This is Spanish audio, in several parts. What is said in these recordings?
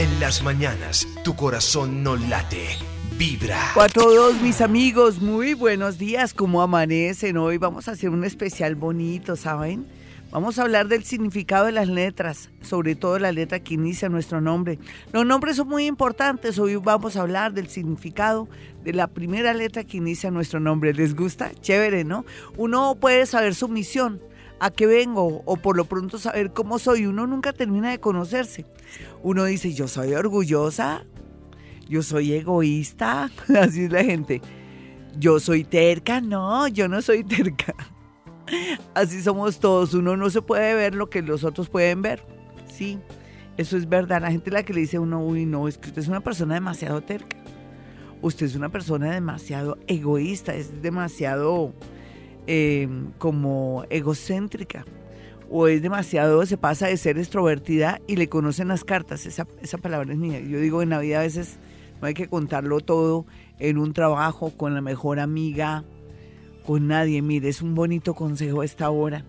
En las mañanas, tu corazón no late, vibra. 4-2, mis amigos, muy buenos días. ¿Cómo amanecen? Hoy vamos a hacer un especial bonito, ¿saben? Vamos a hablar del significado de las letras, sobre todo la letra que inicia nuestro nombre. Los nombres son muy importantes, hoy vamos a hablar del significado de la primera letra que inicia nuestro nombre. ¿Les gusta? Chévere, ¿no? Uno puede saber su misión, a qué vengo, o por lo pronto saber cómo soy. Uno nunca termina de conocerse. Uno dice, yo soy orgullosa, yo soy egoísta, así es la gente. Yo soy terca, no, yo no soy terca. Así somos todos. Uno no se puede ver lo que los otros pueden ver. Sí, eso es verdad. La gente la que le dice a uno, uy, no, es que usted es una persona demasiado terca. Usted es una persona demasiado egoísta, es demasiado eh, como egocéntrica. O es demasiado, se pasa de ser extrovertida y le conocen las cartas. Esa, esa palabra es mía. Yo digo, en la vida a veces no hay que contarlo todo en un trabajo con la mejor amiga, con nadie. Mire, es un bonito consejo a esta hora.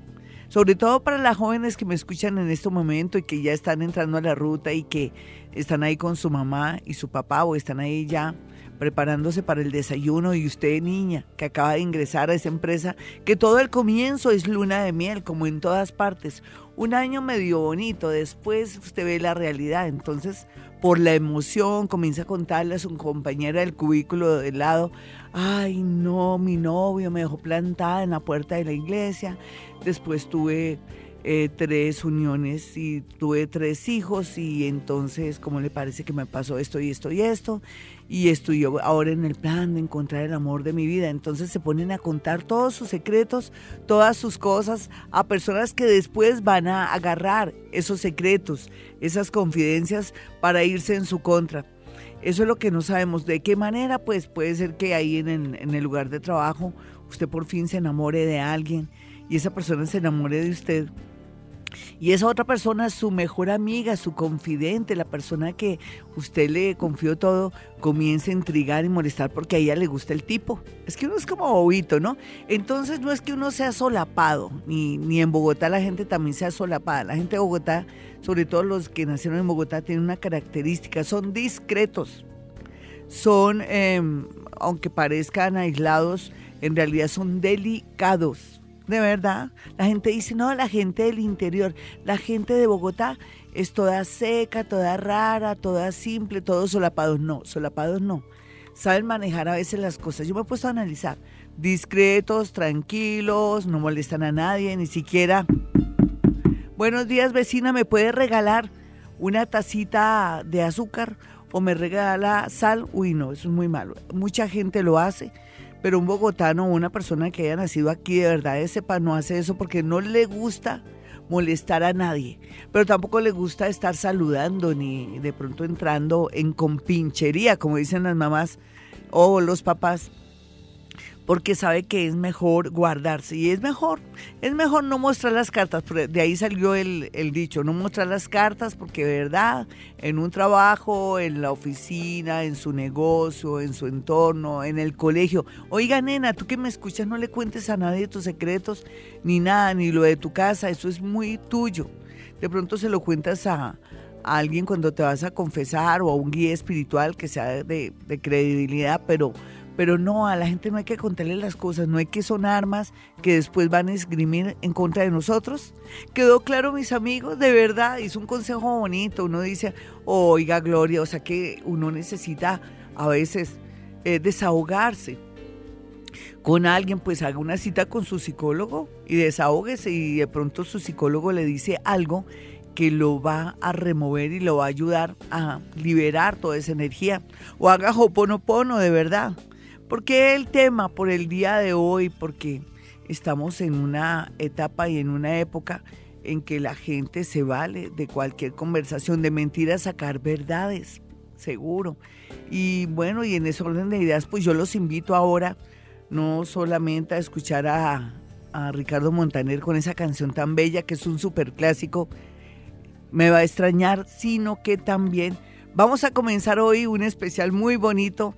Sobre todo para las jóvenes que me escuchan en este momento y que ya están entrando a la ruta y que están ahí con su mamá y su papá o están ahí ya preparándose para el desayuno. Y usted niña que acaba de ingresar a esa empresa, que todo el comienzo es luna de miel, como en todas partes. Un año medio bonito, después usted ve la realidad, entonces por la emoción comienza a contarle a su compañera del cubículo del lado, ay no, mi novio me dejó plantada en la puerta de la iglesia, después tuve eh, tres uniones y tuve tres hijos. Y entonces, ¿cómo le parece que me pasó esto y esto y esto? Y estoy ahora en el plan de encontrar el amor de mi vida. Entonces se ponen a contar todos sus secretos, todas sus cosas a personas que después van a agarrar esos secretos, esas confidencias para irse en su contra. Eso es lo que no sabemos. ¿De qué manera? Pues puede ser que ahí en en el lugar de trabajo usted por fin se enamore de alguien y esa persona se enamore de usted y esa otra persona, su mejor amiga, su confidente, la persona que usted le confió todo, comienza a intrigar y molestar porque a ella le gusta el tipo. Es que uno es como bobito, ¿no? Entonces no es que uno sea solapado, ni, ni en Bogotá la gente también sea solapada. La gente de Bogotá, sobre todo los que nacieron en Bogotá, tienen una característica, son discretos. Son, em, aunque parezcan aislados, en realidad son delicados de verdad. La gente dice, no, la gente del interior, la gente de Bogotá es toda seca, toda rara, toda simple, todos solapados. No, solapados no. Saben manejar a veces las cosas. Yo me he puesto a analizar. Discretos, tranquilos, no molestan a nadie, ni siquiera. Buenos días, vecina, ¿me puede regalar una tacita de azúcar o me regala sal? Uy, no, eso es muy malo. Mucha gente lo hace pero un bogotano o una persona que haya nacido aquí de verdad de sepa no hace eso porque no le gusta molestar a nadie, pero tampoco le gusta estar saludando ni de pronto entrando en compinchería, como dicen las mamás o los papás porque sabe que es mejor guardarse y es mejor, es mejor no mostrar las cartas, de ahí salió el, dicho, no mostrar las cartas porque verdad en un trabajo, en la oficina, en su negocio, en su entorno, en el colegio, oiga nena, tú que me escuchas no le cuentes a nadie tus secretos, ni nada, ni lo de tu casa, eso es muy tuyo. De pronto se lo cuentas a, alguien cuando te vas a confesar o a un guía espiritual que sea de credibilidad, pero pero no, a la gente no hay que contarle las cosas, no hay que son armas que después van a esgrimir en contra de nosotros. ¿Quedó claro, mis amigos? De verdad, es un consejo bonito. Uno dice, oiga, Gloria, o sea que uno necesita a veces eh, desahogarse con alguien, pues haga una cita con su psicólogo y desahógese y de pronto su psicólogo le dice algo que lo va a remover y lo va a ayudar a liberar toda esa energía. O haga hoponopono de verdad. ¿Por qué el tema por el día de hoy? Porque estamos en una etapa y en una época en que la gente se vale de cualquier conversación, de mentiras sacar verdades, seguro. Y bueno, y en ese orden de ideas, pues yo los invito ahora no solamente a escuchar a, a Ricardo Montaner con esa canción tan bella que es un super clásico, me va a extrañar, sino que también vamos a comenzar hoy un especial muy bonito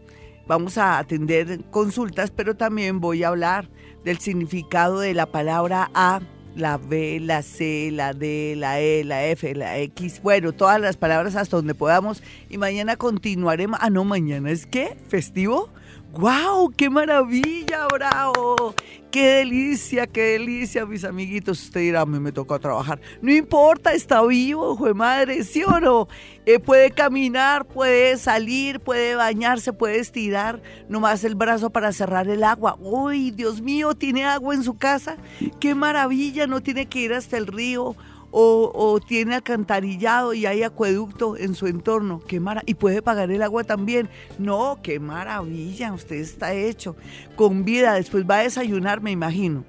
vamos a atender consultas, pero también voy a hablar del significado de la palabra A la B, la C, la D, la E, la F, la X, bueno, todas las palabras hasta donde podamos. Y mañana continuaremos. Ah, no, mañana es que festivo. ¡Guau! ¡Qué maravilla, bravo! ¡Qué delicia, qué delicia, mis amiguitos! Usted dirá, mí me tocó trabajar. No importa, está vivo, de madre, ¿sí o no? Eh, puede caminar, puede salir, puede bañarse, puede estirar nomás el brazo para cerrar el agua. ¡Uy, Dios mío! ¿Tiene agua en su casa? ¡Qué maravilla! No tiene que ir hasta el río o, tiene alcantarillado y hay acueducto en su entorno. Qué mara y puede pagar el agua también. No, qué maravilla, usted está hecho. Con vida, después va a desayunar, me imagino.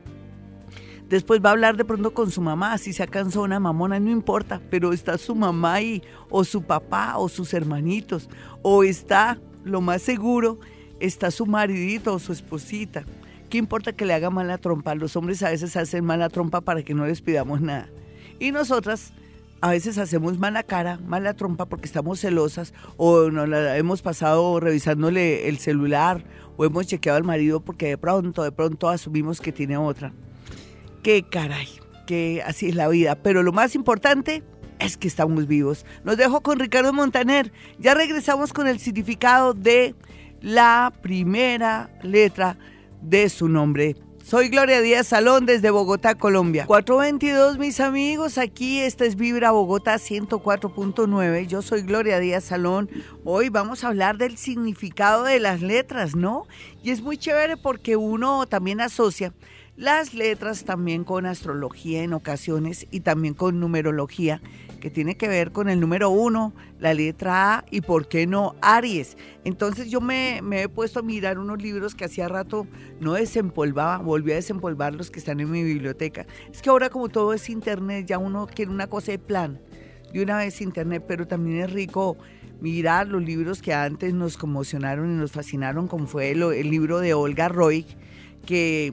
Después va a hablar de pronto con su mamá, si se cansó una mamona, no importa, pero está su mamá ahí, o su papá, o sus hermanitos, o está, lo más seguro, está su maridito o su esposita. ¿Qué importa que le haga mala trompa? Los hombres a veces hacen mala trompa para que no les pidamos nada. Y nosotras a veces hacemos mala cara, mala trompa porque estamos celosas o nos la hemos pasado revisándole el celular o hemos chequeado al marido porque de pronto, de pronto asumimos que tiene otra. Qué caray, que así es la vida. Pero lo más importante es que estamos vivos. Nos dejo con Ricardo Montaner. Ya regresamos con el significado de la primera letra de su nombre. Soy Gloria Díaz Salón desde Bogotá, Colombia. 422, mis amigos, aquí esta es Vibra Bogotá 104.9. Yo soy Gloria Díaz Salón. Hoy vamos a hablar del significado de las letras, ¿no? Y es muy chévere porque uno también asocia las letras también con astrología en ocasiones y también con numerología que tiene que ver con el número uno, la letra A y por qué no Aries. Entonces yo me, he puesto a mirar unos libros que hacía rato no desempolvaba, volví a desempolvar los que están en mi biblioteca. Es que ahora como todo es internet, ya uno quiere una cosa de plan, de una vez internet, pero también es rico mirar los libros que antes nos conmocionaron y nos fascinaron, como fue el, el libro de Olga Roy, que,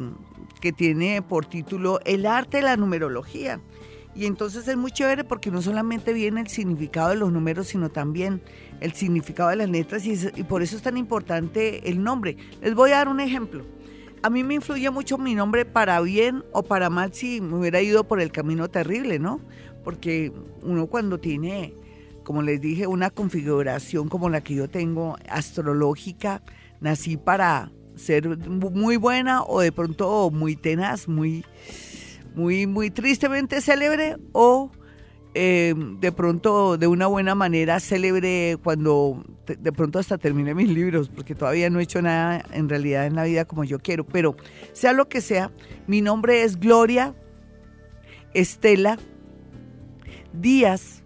que tiene por título El arte de la numerología. Y entonces es muy chévere porque no solamente viene el significado de los números, sino también el significado de las letras y, por eso es tan importante el nombre. Les voy a dar un ejemplo. A mí me influye mucho mi nombre para bien o para mal si me hubiera ido por el camino terrible, ¿no? Porque uno cuando tiene, como les dije, una configuración como la que yo tengo, astrológica, nací para ser muy buena o de pronto muy tenaz, muy muy, muy tristemente célebre o eh, de pronto de una buena manera célebre cuando de pronto hasta termine mis libros, porque todavía no he hecho nada en realidad en la vida como yo quiero, pero sea lo que sea, mi nombre es Gloria Estela Díaz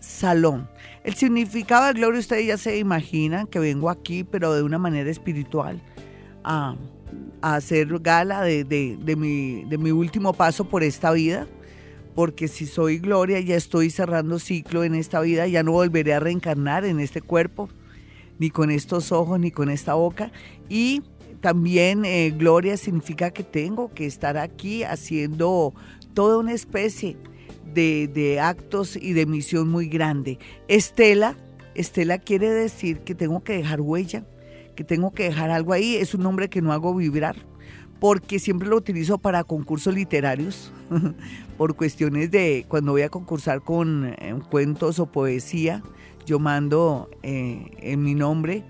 Salón. El significado de Gloria ustedes ya se imaginan que vengo aquí, pero de una manera espiritual. A hacer gala de, de mi último paso por esta vida, porque si soy Gloria ya estoy cerrando ciclo en esta vida, ya no volveré a reencarnar en este cuerpo, ni con estos ojos, ni con esta boca. Y también eh, Gloria significa que tengo que estar aquí haciendo toda una especie de, de actos y de misión muy grande. Estela, Estela quiere decir que tengo que dejar huella que tengo que dejar algo ahí, es un nombre que no hago vibrar, porque siempre lo utilizo para concursos literarios, por cuestiones de cuando voy a concursar con eh, cuentos o poesía, yo mando eh, en mi nombre,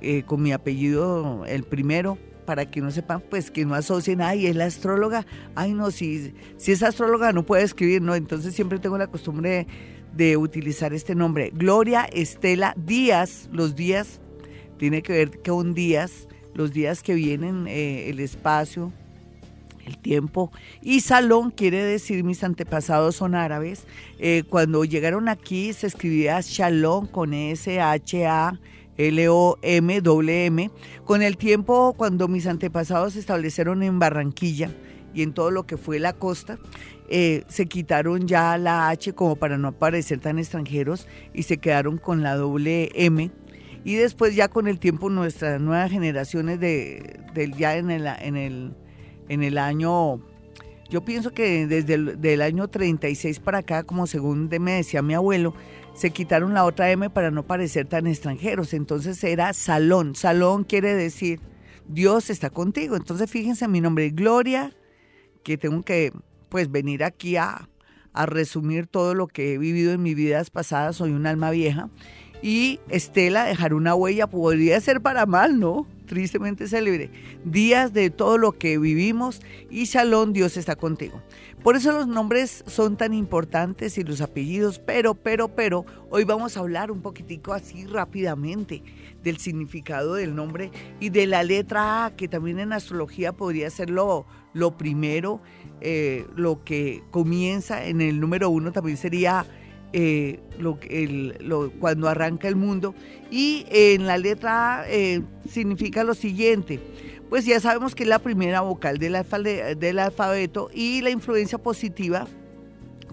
eh, con mi apellido el primero, para que no sepan, pues que no asocien, ay, es la astróloga, ay, no, si, si es astróloga no puede escribir, no, entonces siempre tengo la costumbre de utilizar este nombre, Gloria Estela Díaz, los días tiene que ver con días, los días que vienen, eh, el espacio, el tiempo. Y salón quiere decir, mis antepasados son árabes. Eh, cuando llegaron aquí se escribía shalom con S-H-A. L-O-M, M. Con el tiempo, cuando mis antepasados se establecieron en Barranquilla y en todo lo que fue la costa, eh, se quitaron ya la H como para no parecer tan extranjeros y se quedaron con la doble M y después ya con el tiempo nuestras nuevas generaciones de, ya en el, en, el, en el año, yo pienso que desde el año 36 para acá, como según me decía mi abuelo, se quitaron la otra M para no parecer tan extranjeros. Entonces era salón. Salón quiere decir Dios está contigo. Entonces fíjense mi nombre, Gloria, que tengo que pues venir aquí a, a resumir todo lo que he vivido en mis vidas pasadas. Soy un alma vieja. Y Estela, dejar una huella podría ser para mal, ¿no? Tristemente célebre. Días de todo lo que vivimos y Shalom, Dios está contigo. Por eso los nombres son tan importantes y los apellidos, pero, pero, pero, hoy vamos a hablar un poquitico así rápidamente del significado del nombre y de la letra A, que también en astrología podría ser lo, lo primero, eh, lo que comienza en el número uno también sería eh, lo, cuando arranca el mundo. Y en la letra A eh, significa lo siguiente pues ya sabemos que es la primera vocal del, del alfabeto y la influencia positiva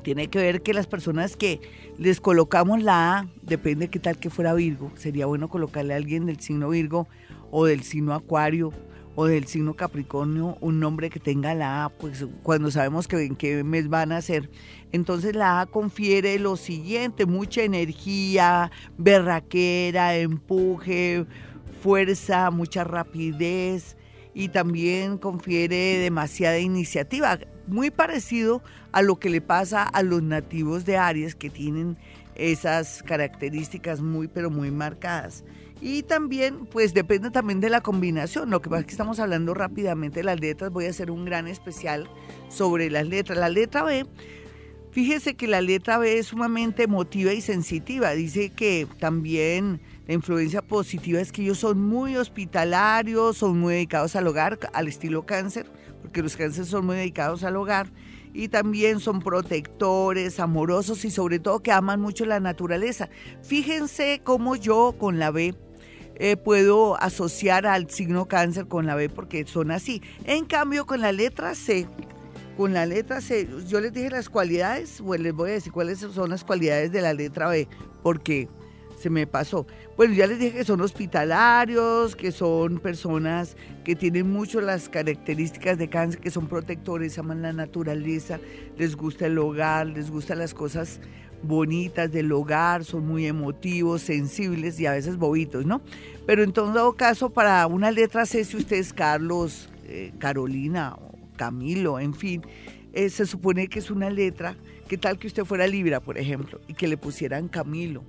tiene que ver que las personas que les colocamos la A, depende qué tal que fuera Virgo, sería bueno colocarle a alguien del signo Virgo o del signo Acuario o del signo Capricornio un nombre que tenga la A, pues cuando sabemos que en qué mes van a ser. Entonces la A confiere lo siguiente, mucha energía, berraquera, empuje, fuerza, mucha rapidez, y también confiere demasiada iniciativa, muy parecido a lo que le pasa a los nativos de Aries que tienen esas características muy pero muy marcadas. Y también, pues depende también de la combinación. Lo que pasa es que estamos hablando rápidamente de las letras. Voy a hacer un gran especial sobre las letras. La letra B, fíjese que la letra B es sumamente emotiva y sensitiva. Dice que también la influencia positiva es que ellos son muy hospitalarios, son muy dedicados al hogar, al estilo cáncer, porque los cánceres son muy dedicados al hogar y también son protectores, amorosos y sobre todo que aman mucho la naturaleza. Fíjense cómo yo con la B eh, puedo asociar al signo cáncer con la B porque son así. En cambio con la letra C, con la letra C, yo les dije las cualidades, pues les voy a decir cuáles son las cualidades de la letra B, porque se me pasó. Bueno, ya les dije que son hospitalarios, que son personas que tienen mucho las características de cáncer, que son protectores, aman la naturaleza, les gusta el hogar, les gustan las cosas bonitas del hogar, son muy emotivos, sensibles y a veces bobitos, ¿no? Pero en todo caso, para una letra C, si ustedes Carlos, eh, Carolina Camilo, en fin, eh, se supone que es una letra, ¿qué tal que usted fuera Libra, por ejemplo, y que le pusieran Camilo?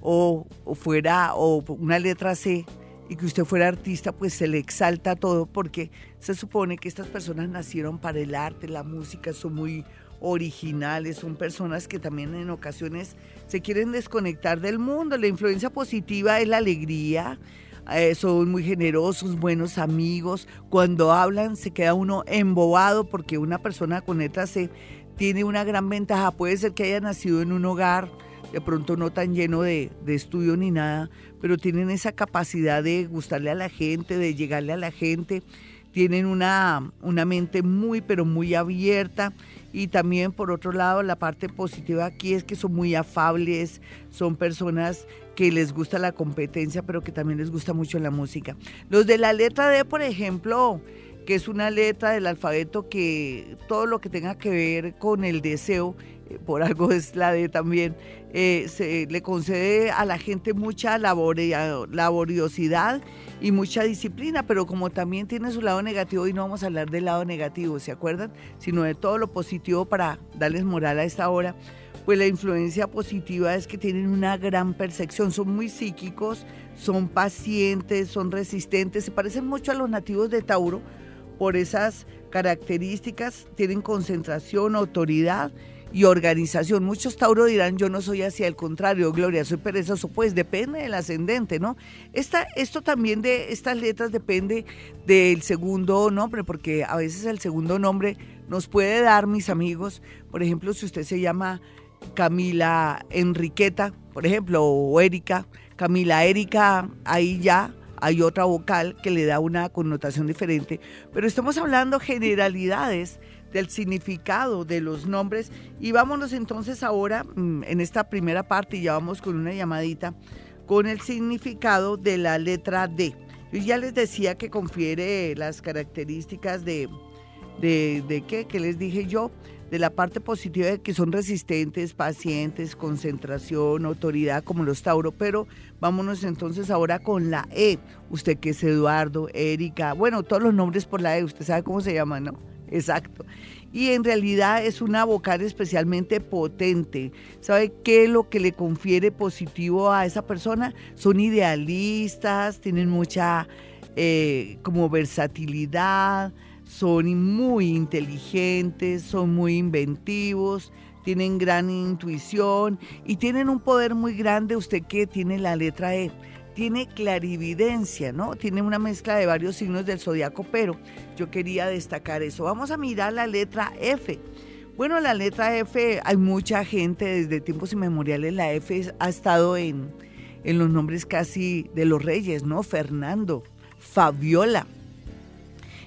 o, fuera o una letra C y que usted fuera artista, pues se le exalta todo porque se supone que estas personas nacieron para el arte, la música, son muy originales, son personas que también en ocasiones se quieren desconectar del mundo. La influencia positiva es la alegría, eh, son muy generosos, buenos amigos. Cuando hablan se queda uno embobado porque una persona con letra C tiene una gran ventaja. Puede ser que haya nacido en un hogar de pronto no tan lleno de, estudio ni nada, pero tienen esa capacidad de gustarle a la gente, de llegarle a la gente, tienen una, una mente muy, pero muy abierta. Y también, por otro lado, la parte positiva aquí es que son muy afables, son personas que les gusta la competencia, pero que también les gusta mucho la música. Los de la letra D, por ejemplo, que es una letra del alfabeto que todo lo que tenga que ver con el deseo, por algo es la D también, eh, se le concede a la gente mucha laboriosidad y mucha disciplina, pero como también tiene su lado negativo, y no vamos a hablar del lado negativo, ¿se acuerdan? Sino de todo lo positivo para darles moral a esta hora, pues la influencia positiva es que tienen una gran percepción, son muy psíquicos, son pacientes, son resistentes, se parecen mucho a los nativos de Tauro por esas características, tienen concentración, autoridad y organización. Muchos Tauro dirán, yo no soy así, al contrario, Gloria, soy perezoso. Pues depende del ascendente, ¿no? Esta, esto también de estas letras depende del segundo nombre, porque a veces el segundo nombre nos puede dar, mis amigos, por ejemplo, si usted se llama Camila Enriqueta, por ejemplo, o Erika, Camila Erika, ahí ya hay otra vocal que le da una connotación diferente, pero estamos hablando generalidades del significado de los nombres. Y vámonos entonces ahora, mm, en esta primera parte, y ya vamos con una llamadita, con el significado de la letra D. Yo ya les decía que confiere las características de, de, de qué, que les dije yo, de la parte positiva de que son resistentes, pacientes, concentración, autoridad, como los Tauro, pero vámonos entonces ahora con la E. Usted que es Eduardo, Erika, bueno, todos los nombres por la E, usted sabe cómo se llama, ¿no? Exacto. Y en realidad es una vocal especialmente potente. ¿Sabe qué es lo que le confiere positivo a esa persona? Son idealistas, tienen mucha eh, como versatilidad, son muy inteligentes, son muy inventivos, tienen gran intuición y tienen un poder muy grande. Usted que tiene la letra E tiene clarividencia, ¿no? Tiene una mezcla de varios signos del zodiaco, pero yo quería destacar eso. Vamos a mirar la letra F. Bueno, la letra F, hay mucha gente desde tiempos inmemoriales, la F ha estado en, en los nombres casi de los reyes, ¿no? Fernando, Fabiola.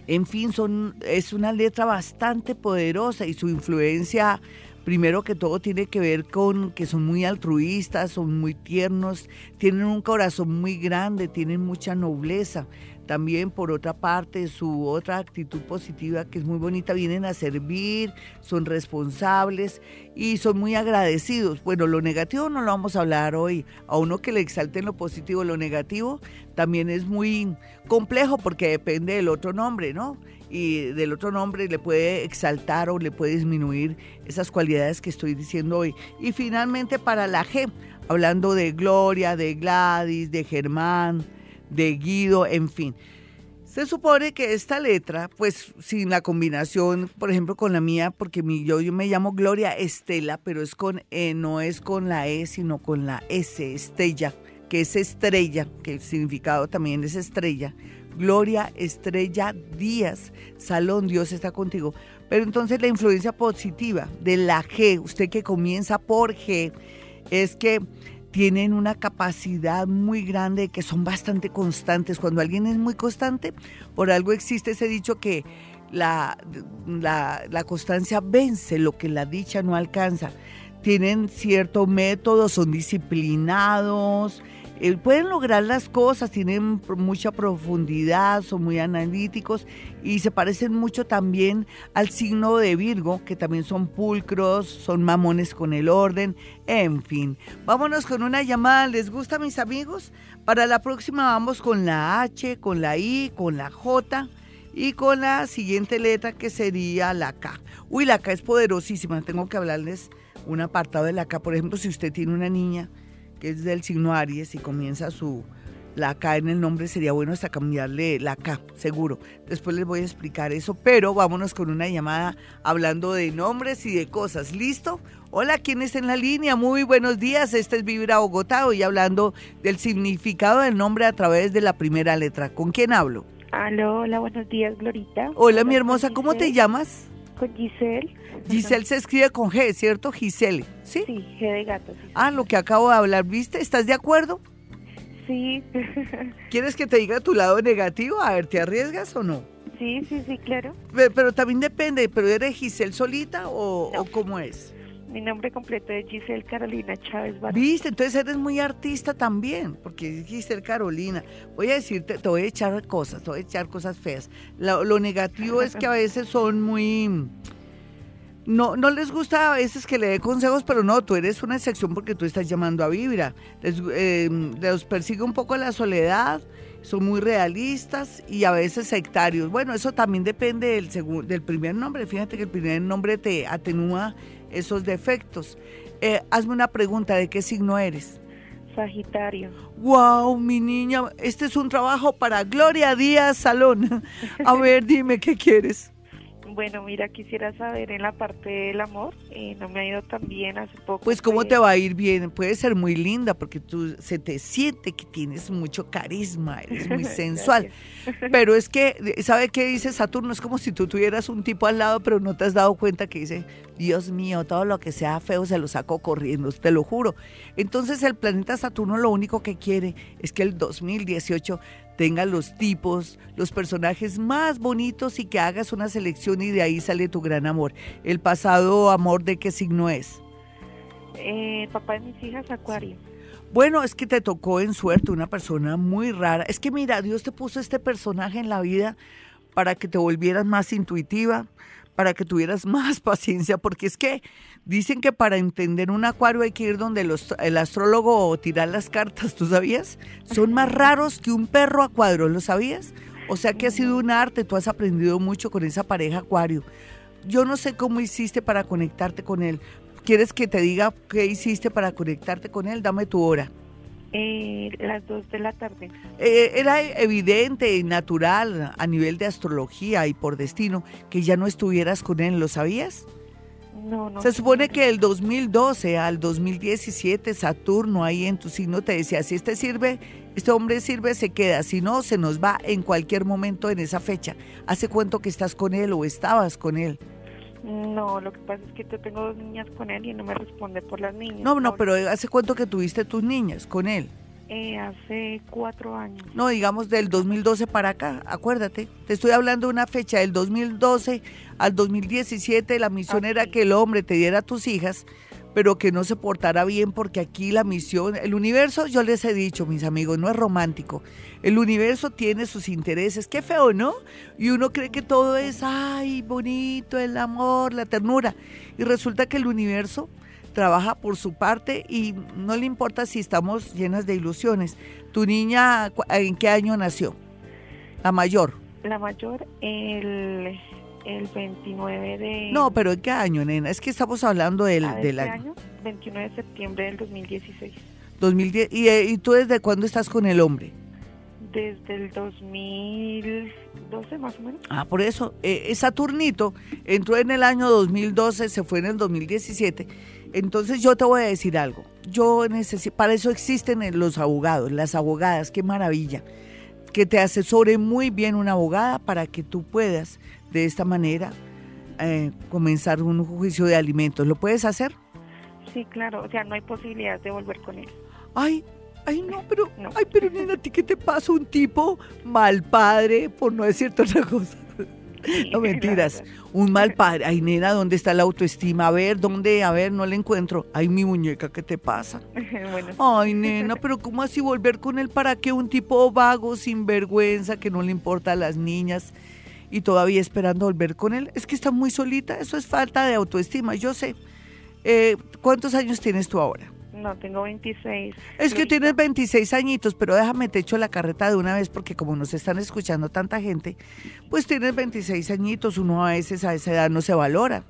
En fin, son, es una letra bastante poderosa y su influencia primero que todo tiene que ver con que son muy altruistas, son muy tiernos, tienen un corazón muy grande, tienen mucha nobleza. También por otra parte, su otra actitud positiva que es muy bonita, vienen a servir, son responsables y son muy agradecidos. Bueno, lo negativo no lo vamos a hablar hoy, a uno que le exalte en lo positivo, lo negativo también es muy complejo porque depende del otro nombre, ¿no? y del otro nombre le puede exaltar o le puede disminuir esas cualidades que estoy diciendo hoy. Y finalmente para la G, hablando de Gloria, de Gladys, de Germán, de Guido, en fin. Se supone que esta letra, pues sin la combinación, por ejemplo, con la mía, porque mi, yo, me llamo Gloria Estela, pero es con E, no es con la E, sino con la S, Estella, que es estrella, que el significado también es estrella. Gloria Estrella Díaz, Salón, Dios está contigo. Pero entonces la influencia positiva de la G, usted que comienza por G, es que tienen una capacidad muy grande, que son bastante constantes. Cuando alguien es muy constante, por algo existe ese dicho que la, la, la constancia vence lo que la dicha no alcanza. Tienen cierto método, son disciplinados, eh, pueden lograr las cosas, tienen mucha profundidad, son muy analíticos y se parecen mucho también al signo de Virgo, que también son pulcros, son mamones con el orden, en fin. Vámonos con una llamada, ¿les gusta mis amigos? Para la próxima vamos con la H, con la I, con la J y con la siguiente letra que sería la K. Uy, la K es poderosísima, tengo que hablarles un apartado de la K. Por ejemplo, si usted tiene una niña que es del signo Aries y comienza su la K en el nombre, sería bueno hasta cambiarle la K, seguro. Después les voy a explicar eso, pero vámonos con una llamada hablando de nombres y de cosas. ¿Listo? Hola, ¿quién está en la línea? Muy buenos días. Este es Vivir a Bogotá, hoy hablando del significado del nombre a través de la primera letra. ¿Con quién hablo? Aló, hola, buenos días, Glorita. Hola, mi hermosa, ¿cómo te llamas? Con Giselle. Giselle se escribe con G, ¿cierto? Giselle, ¿sí? Sí, G de gato. Ah, lo que acabo de hablar, ¿viste? ¿Estás de acuerdo? Sí. ¿Quieres que te diga tu lado negativo? A ver, ¿te arriesgas o no? Sí, sí, sí, claro. Pero, también depende, ¿pero eres Giselle solita o, cómo es? Mi nombre completo es Giselle Carolina Chávez Barón. Viste, entonces eres muy artista también, porque es Giselle Carolina. Voy a decirte, te voy a echar cosas, te voy a echar cosas feas. lo negativo es que a veces son muy no, no les gusta a veces que le dé consejos, pero no, tú eres una excepción porque tú estás llamando a Vibra. Les, eh, persigue un poco la soledad, son muy realistas y a veces sectarios. Bueno, eso también depende del, del primer nombre. Fíjate que el primer nombre te atenúa esos defectos. Eh, hazme una pregunta, ¿de qué signo eres? Sagitario. Wow, mi niña, este es un trabajo para Gloria Díaz Salón. A ver, dime qué quieres. Bueno, mira, quisiera saber en la parte del amor, eh, no me ha ido tan bien hace poco. Pues cómo te va a ir bien, puede ser muy linda porque tú se te siente que tienes mucho carisma, eres muy sensual. pero es que, ¿sabe qué dice Saturno? Es como si tú tuvieras un tipo al lado, pero no te has dado cuenta que dice, Dios mío, todo lo que sea feo se lo saco corriendo, te lo juro. Entonces el planeta Saturno lo único que quiere es que el 2018 tenga los tipos, los personajes más bonitos y que hagas una selección y de ahí sale tu gran amor. ¿El pasado amor de qué signo es? Eh, papá de mis hijas, Acuario. Bueno, es que te tocó en suerte una persona muy rara. Es que mira, Dios te puso este personaje en la vida para que te volvieras más intuitiva, para que tuvieras más paciencia, porque es que dicen que para entender un acuario hay que ir donde el astrólogo o tirar las cartas, ¿tú sabías? Son más raros que un perro a cuadro, ¿lo sabías? O sea que ha sido un arte, tú has aprendido mucho con esa pareja Acuario. Yo no sé cómo hiciste para conectarte con él. ¿Quieres que te diga qué hiciste para conectarte con él? Dame tu hora. Eh, las dos de la tarde. Eh, era evidente y natural a nivel de astrología y por destino que ya no estuvieras con él, ¿lo sabías? No, no. Se supone que el 2012 al 2017 Saturno ahí en tu signo te decía, si este sirve, este hombre sirve, se queda, si no, se nos va en cualquier momento en esa fecha. ¿Hace cuánto que estás con él o estabas con él? No, lo que pasa es que yo tengo dos niñas con él y no me responde por las niñas. No, no, pero ¿hace cuánto que tuviste tus niñas con él? Eh, hace cuatro años. No, digamos del 2012 para acá, acuérdate. Te estoy hablando de una fecha del 2012 al 2017. La misión era que el hombre te diera a tus hijas, pero que no se portara bien porque aquí la misión, el universo, yo les he dicho, mis amigos, no es romántico. El universo tiene sus intereses. Qué feo, ¿no? Y uno cree que todo es, ay, bonito, el amor, la ternura. Y resulta que el universo trabaja por su parte y no le importa si estamos llenas de ilusiones. ¿Tu niña en qué año nació? La mayor. La mayor, el, el 29 de... No, pero ¿en qué año, nena? Es que estamos hablando del, Ah, ¿de del este año. año, 29 de septiembre del 2016. 2010. ¿Y, eh, ¿Y tú desde cuándo estás con el hombre? Desde el 2012 más o menos. Ah, por eso, eh, Saturnito entró en el año 2012, se fue en el 2017. Entonces yo te voy a decir algo. Yo necesito, para eso existen los abogados, las abogadas, qué maravilla. Que te asesore muy bien una abogada para que tú puedas de esta manera eh, comenzar un juicio de alimentos. ¿Lo puedes hacer? Sí, claro, o sea, no hay posibilidad de volver con él. Ay, ay, no, pero, No. ay, pero nena, ¿a ti qué te pasa? Un tipo mal padre, por no decirte otra cosa. Sí, No mentiras. Un mal padre. Ay, nena, ¿dónde está la autoestima? A ver, ¿dónde? A ver, no la encuentro. Ay, mi muñeca, ¿qué te pasa? bueno, Ay, nena, pero ¿cómo así volver con él para que un tipo vago, sin vergüenza, que no le importa a las niñas y todavía esperando volver con él? Es que está muy solita. Eso es falta de autoestima, yo sé. Eh, ¿Cuántos años tienes tú ahora? no, tengo 26. Es que tienes 26 añitos, pero déjame te echo la carreta de una vez porque como nos están escuchando tanta gente, pues tienes 26 añitos, uno a veces a esa edad no se valora.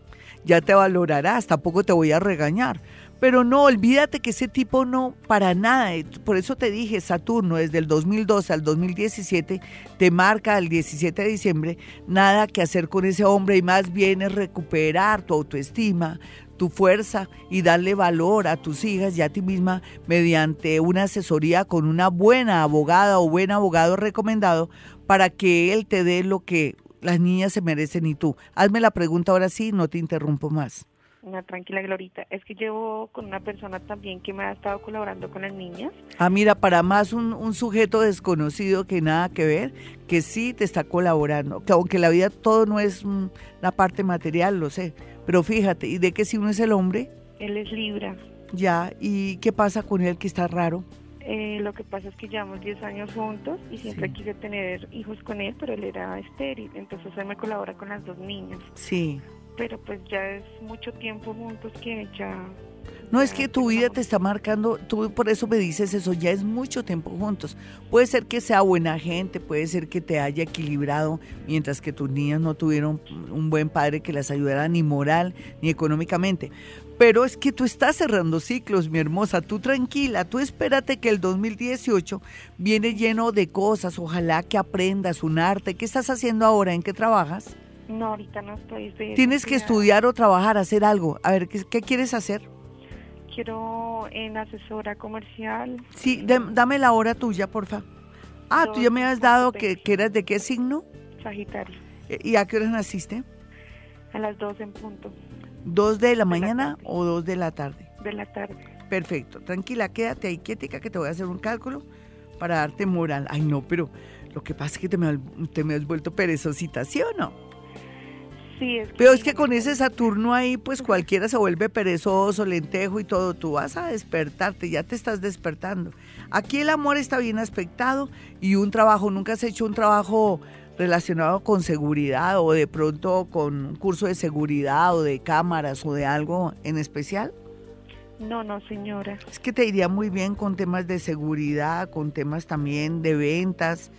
Ya te valorarás, tampoco te voy a regañar. Pero no, olvídate que ese tipo no, para nada. Por eso te dije, Saturno, desde el 2012 al 2017, te marca el 17 de diciembre, nada que hacer con ese hombre y más bien es recuperar tu autoestima, tu fuerza y darle valor a tus hijas y a ti misma mediante una asesoría con una buena abogada o buen abogado recomendado para que él te dé lo que las niñas se merecen y tú. Hazme la pregunta ahora sí, no te interrumpo más. Una tranquila Glorita. Es que llevo con una persona también que me ha estado colaborando con las niñas. Ah, mira, para más un, un sujeto desconocido que nada que ver, que sí te está colaborando, que aunque la vida todo no es mm, la parte material, lo sé, pero fíjate, ¿y de que si uno es el hombre? Él es Libra. Ya, ¿y qué pasa con él que está raro? Eh, lo que pasa es que llevamos 10 años juntos y siempre Sí. quise tener hijos con él, pero él era estéril. Entonces él me colabora con las dos niñas. Sí. Pero pues ya es mucho tiempo juntos que ya... No es que tu vida te está marcando, tú por eso me dices eso, ya es mucho tiempo juntos. Puede ser que sea buena gente, puede ser que te haya equilibrado mientras que tus niñas no tuvieron un buen padre que las ayudara ni moral ni económicamente. Pero es que tú estás cerrando ciclos, mi hermosa, tú tranquila, tú espérate que el 2018 viene lleno de cosas, ojalá que aprendas un arte. ¿Qué estás haciendo ahora? ¿En qué trabajas? No, ahorita no estoy. estoy Tienes que estudiar o trabajar, hacer algo. A ver, ¿qué, qué quieres hacer? Quiero en asesora comercial. Sí, dam- dame la hora tuya, porfa. Ah, tú ya me has dado que, que eras de qué signo Sagitario. Eh, y a qué horas naciste. A las 2 en punto ¿Dos de la mañana o dos de la tarde? de la tarde. Perfecto, tranquila, quédate ahí quietica que te voy a hacer un cálculo para darte moral. Ay, no, pero lo que pasa es que te me, te me has vuelto perezosita, ¿sí o no? Sí, es Pero es que con ese Saturno ahí, pues cualquiera se vuelve perezoso, lentejo y todo. Tú vas a despertarte, ya te estás despertando. Aquí el amor está bien aspectado y un trabajo, nunca has hecho un trabajo relacionado con seguridad o de pronto con un curso de seguridad o de cámaras o de algo en especial. No, no, señora. Es que te iría muy bien con temas de seguridad, con temas también de ventas.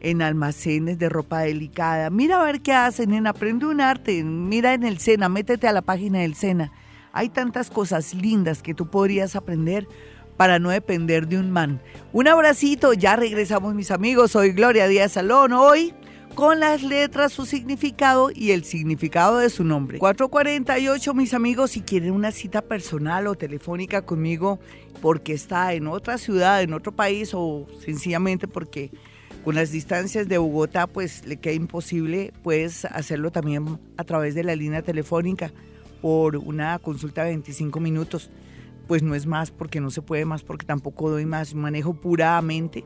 En almacenes de ropa delicada. Mira a ver qué hacen, aprende un arte, mira en el Sena, métete a la página del Sena. Hay tantas cosas lindas que tú podrías aprender para no depender de un man. Un abracito, ya regresamos mis amigos, soy Gloria Díaz Salón, hoy con las letras, su significado y el significado de su nombre. 448, mis amigos, si quieren una cita personal o telefónica conmigo porque está en otra ciudad, en otro país o sencillamente porque con las distancias de Bogotá pues le queda imposible, puedes hacerlo también a través de la línea telefónica por una consulta de 25 minutos. Pues no es más porque no se puede más porque tampoco doy más, manejo puramente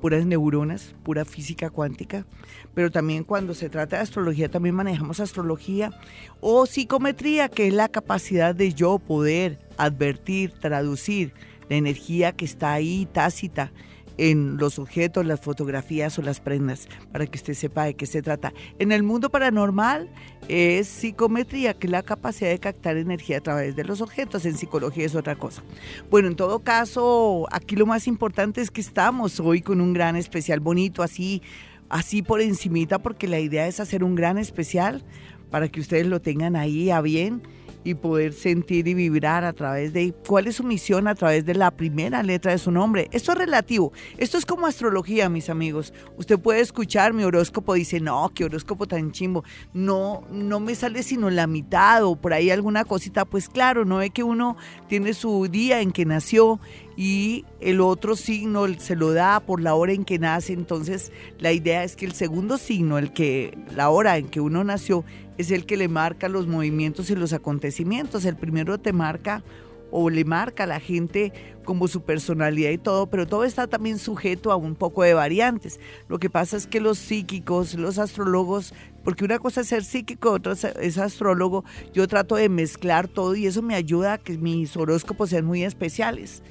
puras neuronas, pura física cuántica, pero también cuando se trata de astrología también manejamos astrología o psicometría, que es la capacidad de yo poder advertir, traducir la energía que está ahí tácita en los objetos, las fotografías o las prendas, para que usted sepa de qué se trata. En el mundo paranormal es psicometría, que es la capacidad de captar energía a través de los objetos. En psicología es otra cosa. Bueno, en todo caso, aquí lo más importante es que estamos hoy con un gran especial bonito, así, así por encimita, porque la idea es hacer un gran especial para que ustedes lo tengan ahí a bien y poder sentir y vibrar a través de cuál es su misión a través de la primera letra de su nombre. Esto es relativo, esto es como astrología, mis amigos. Usted puede escuchar mi horóscopo, dice, no, qué horóscopo tan chimbo, no, no me sale sino la mitad o por ahí alguna cosita, pues claro, no ve que uno tiene su día en que nació y el otro signo se lo da por la hora en que nace. Entonces, la idea es que el segundo signo, el que la hora en que uno nació, es el que le marca los movimientos y los acontecimientos. El primero te marca o le marca a la gente como su personalidad y todo, pero todo está también sujeto a un poco de variantes. Lo que pasa es que los psíquicos, los astrólogos, porque una cosa es ser psíquico, otra es astrólogo, yo trato de mezclar todo y eso me ayuda a que mis horóscopos sean muy especiales.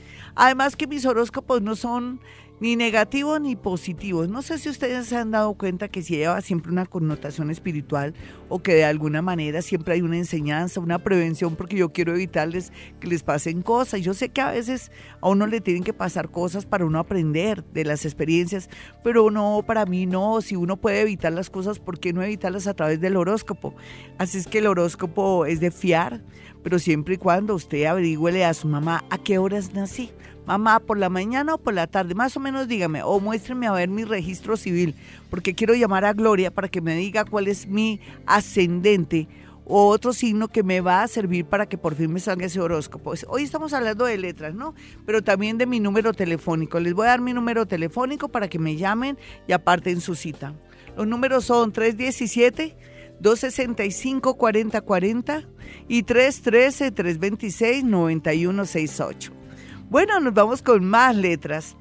Además que mis horóscopos no son ni negativos ni positivos. No sé si ustedes se han dado cuenta que si lleva siempre una connotación espiritual o que de alguna manera siempre hay una enseñanza, una prevención, porque yo quiero evitarles que les pasen cosas. Yo sé que a veces a uno le tienen que pasar cosas para uno aprender de las experiencias, pero no, para mí no. Si uno puede evitar las cosas, ¿por qué no evitarlas a través del horóscopo? Así es que el horóscopo es de fiar, pero siempre y cuando usted averigüele a su mamá a qué horas nací mamá, por la mañana o por la tarde, más o menos dígame, o muéstrenme a ver mi registro civil, porque quiero llamar a Gloria para que me diga cuál es mi ascendente o otro signo que me va a servir para que por fin me salga ese horóscopo. Hoy estamos hablando de letras, ¿no? Pero también de mi número telefónico. Les voy a dar mi número telefónico para que me llamen y aparten su cita. Los números son 317 265 4040 y 313 326 9168. Bueno, nos vamos con más letras.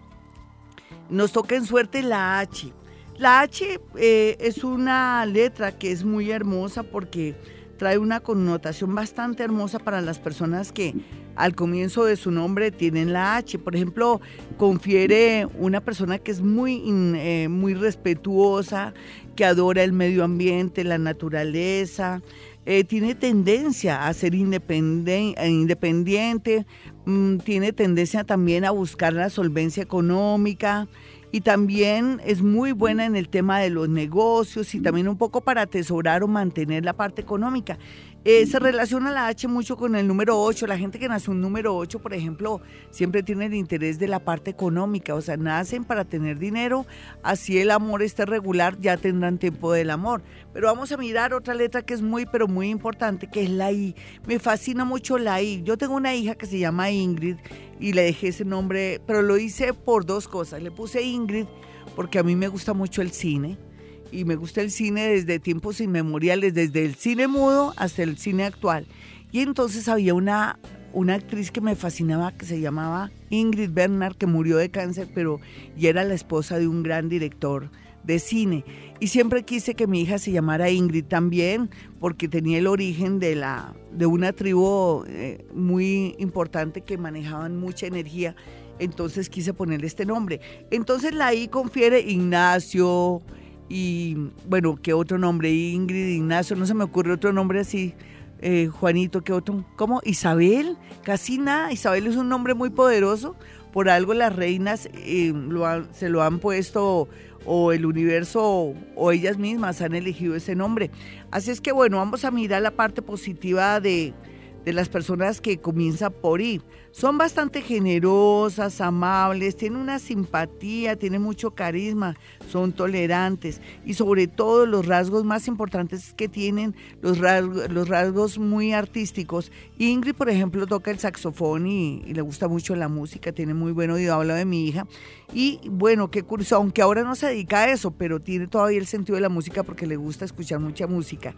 Nos toca en suerte la H. La H eh, es una letra que es muy hermosa porque trae una connotación bastante hermosa para las personas que al comienzo de su nombre tienen la H. Por ejemplo, confiere una persona que es muy, eh, muy respetuosa, que adora el medio ambiente, la naturaleza, eh, tiene tendencia a ser independiente, mm, tiene tendencia también a buscar la solvencia económica y también es muy buena en el tema de los negocios y también un poco para atesorar o mantener la parte económica. Eh, se relaciona la H mucho con el número 8. La gente que nace un número 8, por ejemplo, siempre tiene el interés de la parte económica. O sea, nacen para tener dinero. Así el amor esté regular, ya tendrán tiempo del amor. Pero vamos a mirar otra letra que es muy, pero muy importante, que es la I. Me fascina mucho la I. Yo tengo una hija que se llama Ingrid y le dejé ese nombre, pero lo hice por dos cosas. Le puse Ingrid porque a mí me gusta mucho el cine y me gusta el cine desde tiempos inmemoriales, desde el cine mudo hasta el cine actual. Y entonces había una, una actriz que me fascinaba que se llamaba Ingrid Bernard, que murió de cáncer, pero y era la esposa de un gran director de cine. Y siempre quise que mi hija se llamara Ingrid también, porque tenía el origen de, la, de una tribu eh, muy importante que manejaban mucha energía. Entonces quise ponerle este nombre. Entonces la I confiere Ignacio, y bueno, ¿qué otro nombre? Ingrid, Ignacio, no se me ocurre otro nombre así. Eh, Juanito, ¿qué otro? ¿Cómo? Isabel, casi nada. Isabel es un nombre muy poderoso Por algo las reinas eh, se lo han puesto o el universo o ellas mismas han elegido ese nombre. Así es que bueno, vamos a mirar la parte positiva de, de las personas que comienza por ir. Son bastante generosas, amables, tienen una simpatía, tienen mucho carisma, son tolerantes y sobre todo los rasgos más importantes que tienen, los rasgos, los rasgos muy artísticos. Ingrid, por ejemplo, toca el saxofón y, le gusta mucho la música, tiene muy buen oído, habla de mi hija. Y bueno, qué curioso, aunque ahora no se dedica a eso, pero tiene todavía el sentido de la música porque le gusta escuchar mucha música.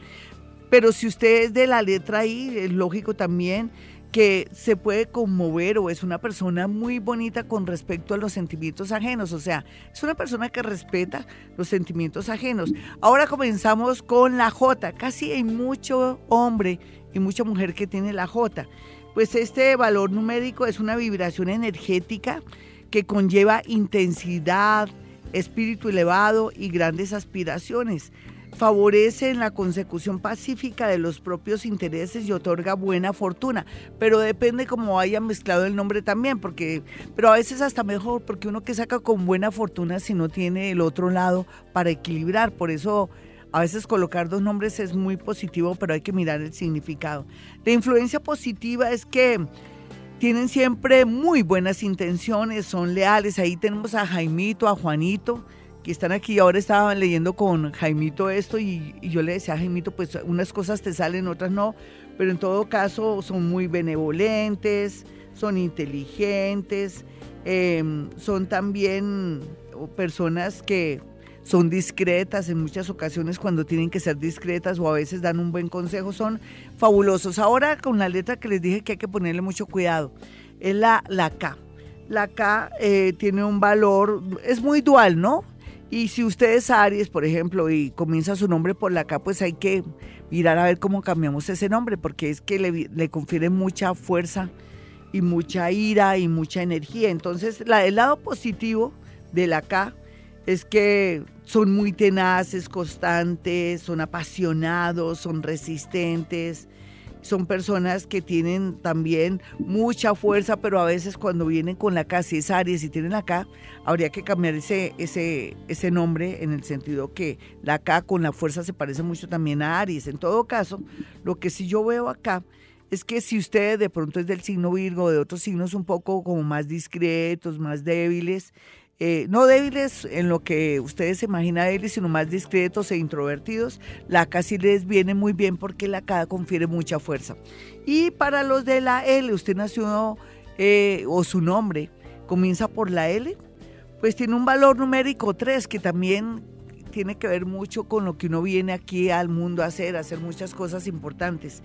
Pero si usted es de la letra ahí, es lógico también que se puede conmover o es una persona muy bonita con respecto a los sentimientos ajenos, o sea, es una persona que respeta los sentimientos ajenos. Ahora comenzamos con la J, casi hay mucho hombre y mucha mujer que tiene la J. Pues este valor numérico es una vibración energética que conlleva intensidad, espíritu elevado y grandes aspiraciones favorece en la consecución pacífica de los propios intereses y otorga buena fortuna, pero depende cómo haya mezclado el nombre también, porque pero a veces hasta mejor porque uno que saca con buena fortuna si no tiene el otro lado para equilibrar, por eso a veces colocar dos nombres es muy positivo, pero hay que mirar el significado. La influencia positiva es que tienen siempre muy buenas intenciones, son leales. Ahí tenemos a Jaimito, a Juanito, que están aquí. Ahora estaba leyendo con Jaimito esto y, yo le decía a Jaimito, pues unas cosas te salen, otras no, pero en todo caso son muy benevolentes, son inteligentes, em, son también personas que son discretas en muchas ocasiones cuando tienen que ser discretas o a veces dan un buen consejo, son fabulosos. Ahora con la letra que les dije que hay que ponerle mucho cuidado, es la, la K. La K eh, tiene un valor, es muy dual, ¿no? Y si usted es Aries, por ejemplo, y comienza su nombre por la K, pues hay que mirar a ver cómo cambiamos ese nombre, porque es que le, confiere mucha fuerza y mucha ira y mucha energía. Entonces, la, el lado positivo de la K es que son muy tenaces, constantes, son apasionados, son resistentes, son personas que tienen también mucha fuerza, pero a veces cuando vienen con la K, si es Aries y tienen la K, habría que cambiar ese, ese, ese nombre en el sentido que la K con la fuerza se parece mucho también a Aries. En todo caso, lo que sí yo veo acá es que si usted de pronto es del signo Virgo de otros signos un poco como más discretos, más débiles, eh, no débiles en lo que ustedes se imaginan débiles, sino más discretos e introvertidos, la K sí les viene muy bien porque la K confiere mucha fuerza. Y para los de la L, usted nació eh, o su nombre comienza por la L, pues tiene un valor numérico 3 que también tiene que ver mucho con lo que uno viene aquí al mundo a hacer, a hacer muchas cosas importantes.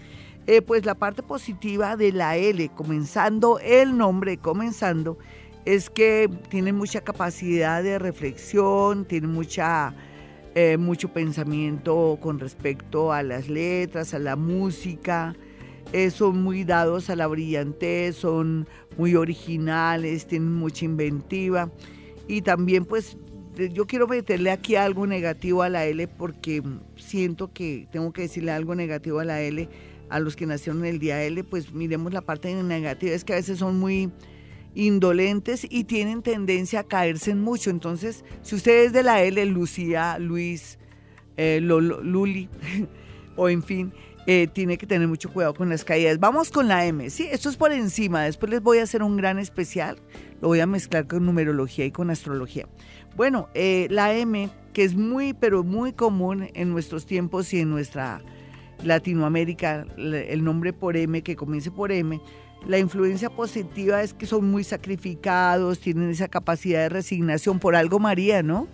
Eh, pues la parte positiva de la L, comenzando el nombre, comenzando, es que tienen mucha capacidad de reflexión, tienen mucha, eh, mucho pensamiento con respecto a las letras, a la música, eh, son muy dados a la brillantez, son muy originales, tienen mucha inventiva. Y también pues yo quiero meterle aquí algo negativo a la L porque siento que tengo que decirle algo negativo a la L. A los que nacieron el día L, pues miremos la parte negativa, es que a veces son muy indolentes y tienen tendencia a caerse en mucho. Entonces, si usted es de la L, Lucía, Luis, eh, Luli, o en fin, eh, tiene que tener mucho cuidado con las caídas. Vamos con la M. Sí, esto es por encima. Después les voy a hacer un gran especial. Lo voy a mezclar con numerología y con astrología. Bueno, eh, la M, que es muy, pero muy común en nuestros tiempos y en nuestra Latinoamérica, el nombre por M, que comience por M, la influencia positiva es que son muy sacrificados, tienen esa capacidad de resignación por algo María, ¿no?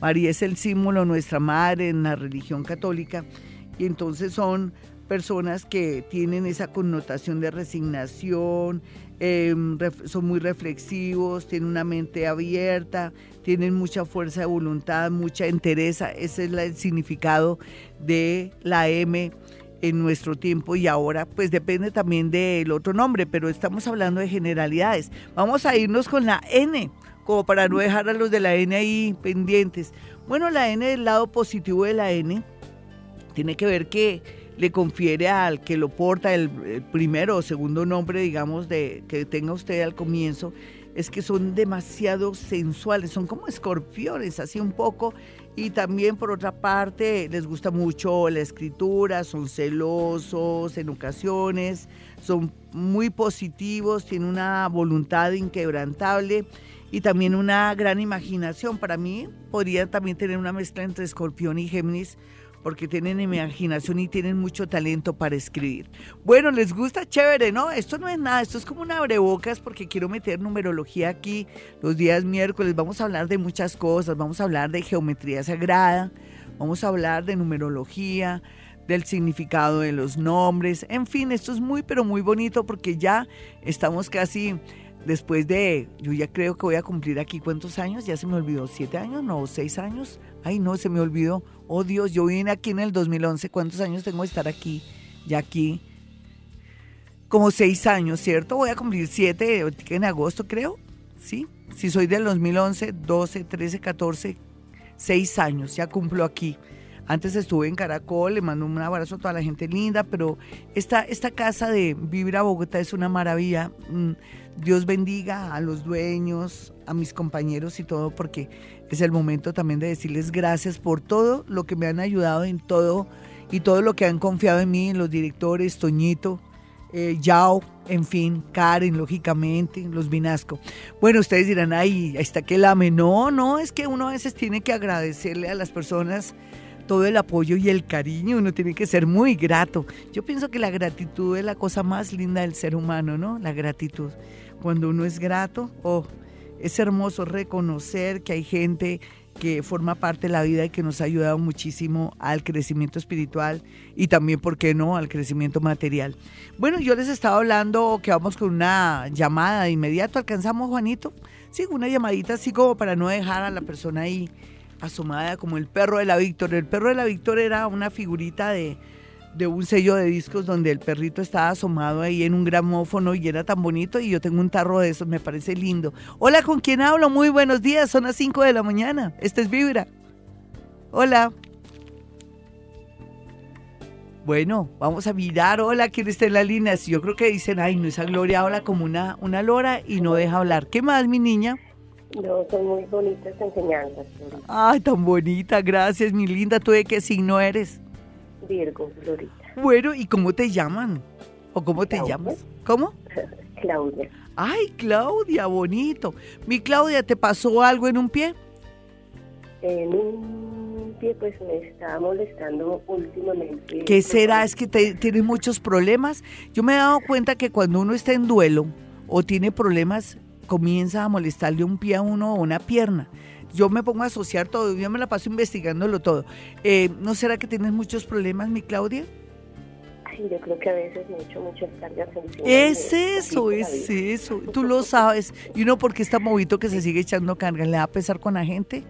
María es el símbolo nuestra madre en la religión católica y entonces son personas que tienen esa connotación de resignación, em, son muy reflexivos, tienen una mente abierta, tienen mucha fuerza de voluntad, mucha entereza. Ese es el significado de la M en nuestro tiempo y ahora pues depende también del otro nombre, pero estamos hablando de generalidades. Vamos a irnos con la N, como para no dejar a los de la N ahí pendientes. Bueno, la N, el lado positivo de la N, tiene que ver que le confiere al que lo porta el, primero o segundo nombre, digamos, de que tenga usted al comienzo, es que son demasiado sensuales, son como escorpiones, así un poco. Y también por otra parte les gusta mucho la escritura, son celosos en ocasiones, son muy positivos, tienen una voluntad inquebrantable y también una gran imaginación. Para mí podría también tener una mezcla entre escorpión y Géminis porque tienen imaginación y tienen mucho talento para escribir. Bueno, les gusta chévere, ¿no? Esto no es nada, esto es como un abrebocas porque quiero meter numerología aquí los días miércoles. Vamos a hablar de muchas cosas, vamos a hablar de geometría sagrada, vamos a hablar de numerología, del significado de los nombres, en fin, esto es muy pero muy bonito porque ya estamos casi después de, yo ya creo que voy a cumplir aquí cuántos años, ya se me olvidó, siete años, no, seis años, ay no, se me olvidó, oh Dios, yo vine aquí en el 2011, ¿cuántos años tengo de estar aquí? Ya aquí, como seis años, ¿cierto? Voy a cumplir siete en agosto, creo, ¿sí? Si soy del 2011, 12, 13, 14, seis años, ya cumplo aquí. Antes estuve en Caracol, le mando un abrazo a toda la gente linda, pero esta, esta casa de Vivir a Bogotá es una maravilla. Mm, Dios bendiga a los dueños, a mis compañeros y todo, porque es el momento también de decirles gracias por todo lo que me han ayudado en todo y todo lo que han confiado en mí, los directores, Toñito, eh, Yao, en fin, Karen, lógicamente, los Vinasco. Bueno, ustedes dirán, ay, ahí está que lame. No, no, es que uno a veces tiene que agradecerle a las personas todo el apoyo y el cariño, uno tiene que ser muy grato. Yo pienso que la gratitud es la cosa más linda del ser humano, ¿no? La gratitud. Cuando uno es grato, oh, es hermoso reconocer que hay gente que forma parte de la vida y que nos ha ayudado muchísimo al crecimiento espiritual y también, ¿por qué no?, al crecimiento material. Bueno, yo les estaba hablando que vamos con una llamada de inmediato. ¿Alcanzamos, Juanito? Sí, una llamadita así como para no dejar a la persona ahí asomada como el perro de la Victoria. El perro de la Victoria era una figurita de, de un sello de discos donde el perrito estaba asomado ahí en un gramófono y era tan bonito y yo tengo un tarro de esos, me parece lindo. Hola, ¿con quién hablo? Muy buenos días, son las 5 de la mañana. Este es Vibra. Hola. Bueno, vamos a mirar. Hola, ¿quién está en la línea? Yo creo que dicen, ay, no, esa Gloria habla como una, una lora y no deja hablar. ¿Qué más, mi niña? No, son muy bonitas enseñanzas. Ay, tan bonita, gracias, mi linda. ¿Tú de qué signo eres? Virgo, Florita. Bueno, ¿y cómo te llaman? ¿O cómo te llamas? ¿Cómo? Claudia. Ay, Claudia, bonito. Mi Claudia, ¿te pasó algo en un pie? En un pie, pues me está molestando últimamente. ¿Qué será? ¿Es que te, tienes muchos problemas? Yo me he dado cuenta que cuando uno está en duelo o tiene problemas, comienza a molestarle un pie a uno o una pierna yo me pongo a asociar todo, yo me la paso investigándolo todo. Eh, ¿No será que tienes muchos problemas, mi Claudia? Sí, yo creo que a veces me echo muchas cargas Es eso, es eso. Tú lo sabes. ¿Y uno porque está movito que se sigue echando cargas? ¿Le va a pesar con la gente?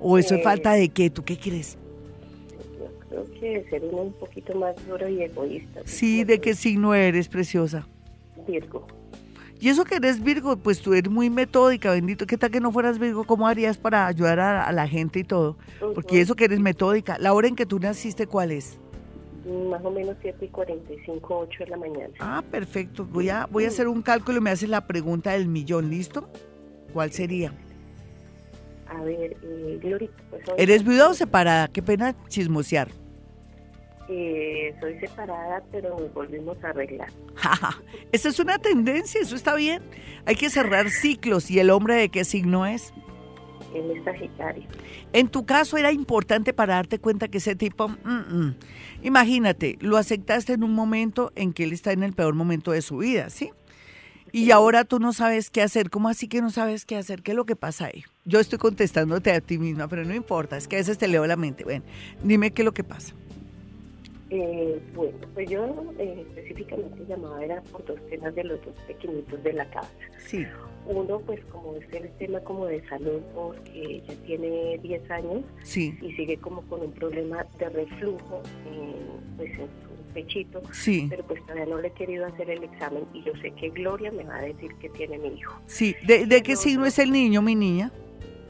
¿O eso es falta de qué? ¿Tú qué crees? Yo creo que ser uno un poquito más duro y egoísta. Sí, ¿de qué signo eres, preciosa? Virgo. Y eso que eres Virgo, pues tú eres muy metódica, bendito. ¿Qué tal que no fueras Virgo? ¿Cómo harías para ayudar a, la gente y todo? Porque eso que eres metódica. ¿La hora en que tú naciste cuál es? Más o menos 7 y 45, 8 de la mañana. Ah, perfecto. Voy a, voy a hacer un cálculo y me haces la pregunta del millón, ¿listo? ¿Cuál sería? A ver, eh, Gloria. Pues, ¿Eres viuda o separada? Qué pena chismosear. Eh, soy separada, pero nos volvimos a arreglar. Esa es una tendencia, eso está bien. Hay que cerrar ciclos. ¿Y el hombre de qué signo es? Él es Sagitario. En tu caso era importante para darte cuenta que ese tipo, mm, mm. imagínate, lo aceptaste en un momento en que él está en el peor momento de su vida, ¿sí? Y ahora tú no sabes qué hacer. ¿Cómo así que no sabes qué hacer? ¿Qué es lo que pasa ahí? Yo estoy contestándote a ti misma, pero no importa, es que a veces te leo la mente. Bueno, dime qué es lo que pasa. Eh, bueno, pues yo eh, específicamente llamaba era por dos temas de los dos pequeñitos de la casa. Sí. Uno, pues como es el tema como de salud, porque ya tiene 10 años sí. y sigue como con un problema de reflujo en, pues en su pechito, sí. pero pues todavía no le he querido hacer el examen y yo sé que Gloria me va a decir que tiene mi hijo. Sí, ¿de, de qué signo es el niño, mi niña?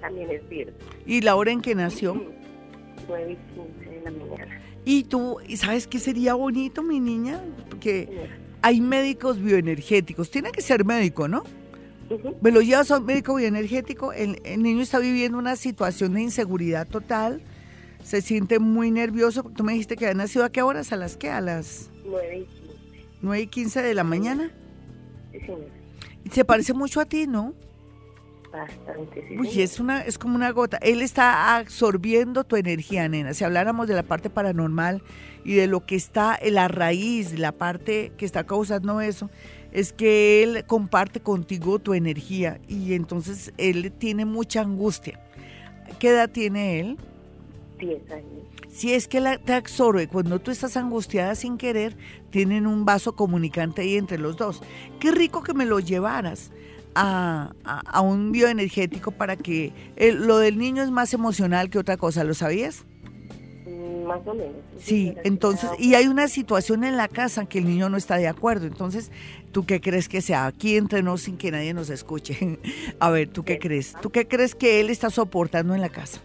También es Virgo. ¿Y la hora en que nació? 9 y 15 de la mañana. Y tú, ¿sabes qué sería bonito, mi niña? Porque hay médicos bioenergéticos. Tiene que ser médico, ¿no? Me lo llevas a un médico bioenergético, el, el niño está viviendo una situación de inseguridad total, se siente muy nervioso, tú me dijiste que había nacido a qué horas, a las qué, a las 9 y 15. 9 y 15 de la mañana. Sí. Se parece mucho a ti, ¿no? Bastante, sí. Uy, es, una, es como una gota. Él está absorbiendo tu energía, nena. Si habláramos de la parte paranormal y de lo que está en la raíz, la parte que está causando eso, es que él comparte contigo tu energía y entonces él tiene mucha angustia. ¿Qué edad tiene él? 10 años. Si es que la, te absorbe, cuando tú estás angustiada sin querer, tienen un vaso comunicante ahí entre los dos. Qué rico que me lo llevaras a, a- a un bioenergético para que el- lo del niño es más emocional que otra cosa, ¿lo sabías? Mm, Más o menos. Sí, entonces, y hay una situación en la casa que el niño no está de acuerdo. Entonces, ¿tú qué crees que sea? Aquí entre nos sin que nadie nos escuche. A ver, ¿tú qué crees? ¿Tú qué crees que él está soportando en la casa?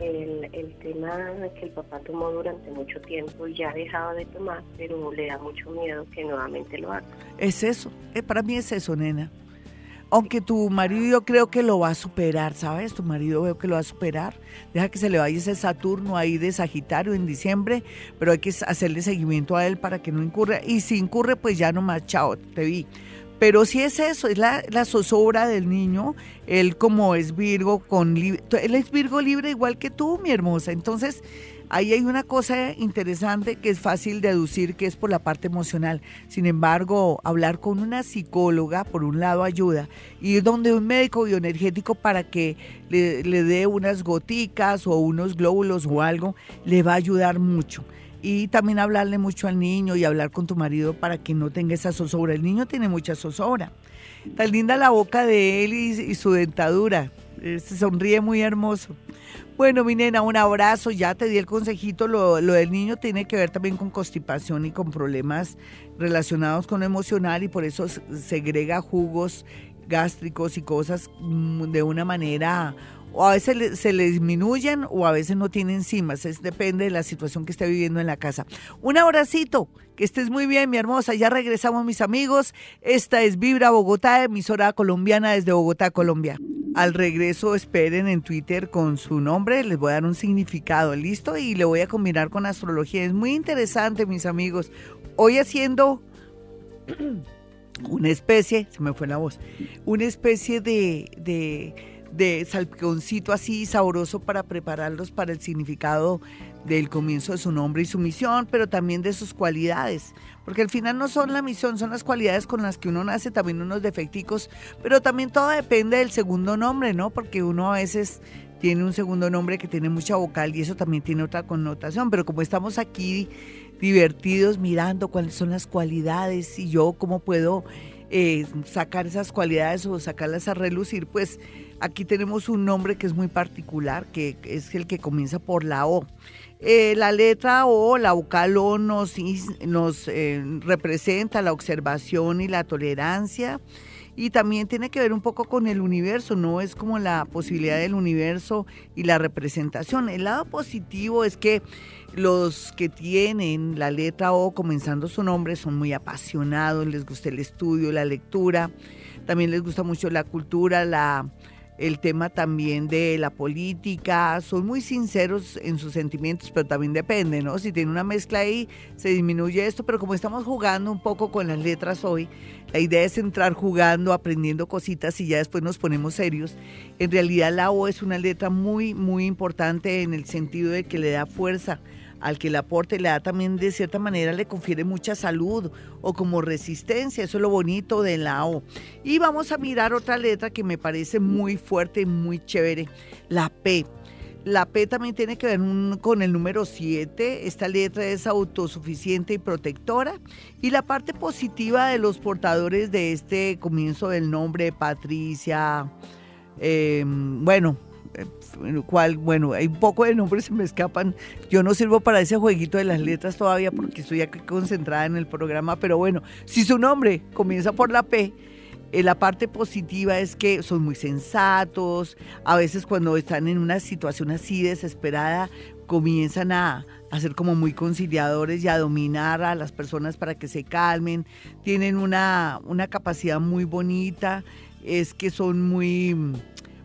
El, el tema que el papá tomó durante mucho tiempo y ya ha dejado de tomar, pero le da mucho miedo que nuevamente lo haga. Es eso, eh, para mí es eso, nena. Aunque tu marido yo creo que lo va a superar, ¿sabes? Tu marido veo que lo va a superar. Deja que se le vaya ese Saturno ahí de Sagitario en diciembre, pero hay que hacerle seguimiento a él para que no incurra. Y si incurre, pues ya nomás, chao, te vi. Pero si es eso, es la, la zozobra del niño, él como es Virgo, con él es Virgo libre igual que tú, mi hermosa. Entonces, ahí hay una cosa interesante que es fácil deducir que es por la parte emocional. Sin embargo, hablar con una psicóloga, por un lado, ayuda. Ir donde un médico bioenergético para que le, dé unas goticas o unos glóbulos o algo, le va a ayudar mucho. Y también hablarle mucho al niño y hablar con tu marido para que no tenga esa zozobra. El niño tiene mucha zozobra. Tan linda la boca de él y, su dentadura. Se sonríe muy hermoso. Bueno, mi nena, un abrazo. Ya te di el consejito. Lo, lo del niño tiene que ver también con constipación y con problemas relacionados con lo emocional y por eso se- segrega jugos gástricos y cosas mm, de una manera o a veces se le disminuyen o a veces no tiene enzimas. Es, depende de la situación que esté viviendo en la casa. Un abracito. Que estés muy bien, mi hermosa. Ya regresamos, mis amigos. Esta es Vibra Bogotá, emisora colombiana desde Bogotá, Colombia. Al regreso, esperen en Twitter con su nombre. Les voy a dar un significado, ¿listo? Y le voy a combinar con astrología. Es muy interesante, mis amigos. Hoy haciendo una especie, se me fue la voz, una especie de, de, de salpiconcito así sabroso para prepararlos para el significado del comienzo de su nombre y su misión, pero también de sus cualidades, porque al final no son la misión, son las cualidades con las que uno nace, también unos defecticos, pero también todo depende del segundo nombre, ¿no? Porque uno a veces tiene un segundo nombre que tiene mucha vocal y eso también tiene otra connotación, pero como estamos aquí divertidos mirando cuáles son las cualidades y yo cómo puedo eh, sacar esas cualidades o sacarlas a relucir, pues aquí tenemos un nombre que es muy particular, que es el que comienza por la O. Eh, la letra O, la vocal O nos, nos eh, representa la observación y la tolerancia. Y también tiene que ver un poco con el universo, no es como la posibilidad del universo y la representación. El lado positivo es que los que tienen la letra O comenzando su nombre son muy apasionados, les gusta el estudio, la lectura, también les gusta mucho la cultura, la, el tema también de la política, son muy sinceros en sus sentimientos, pero también depende, ¿no? Si tiene una mezcla ahí, se disminuye esto, pero como estamos jugando un poco con las letras hoy, la idea es entrar jugando, aprendiendo cositas y ya después nos ponemos serios. En realidad la O es una letra muy, muy importante en el sentido de que le da fuerza al que le aporte, le da también de cierta manera, le confiere mucha salud o como resistencia, eso es lo bonito de la O. Y vamos a mirar otra letra que me parece muy fuerte y muy chévere, la P. La P también tiene que ver con el número 7. Esta letra es autosuficiente y protectora. Y la parte positiva de los portadores de este comienzo del nombre, Patricia, eh, bueno, cual, bueno, hay un poco de nombres se me escapan. Yo no sirvo para ese jueguito de las letras todavía porque estoy aquí concentrada en el programa, pero bueno, si su nombre comienza por la P, eh, la parte positiva es que son muy sensatos, a veces cuando están en una situación así desesperada, comienzan a, a ser como muy conciliadores y a dominar a las personas para que se calmen, tienen una, una capacidad muy bonita es que son muy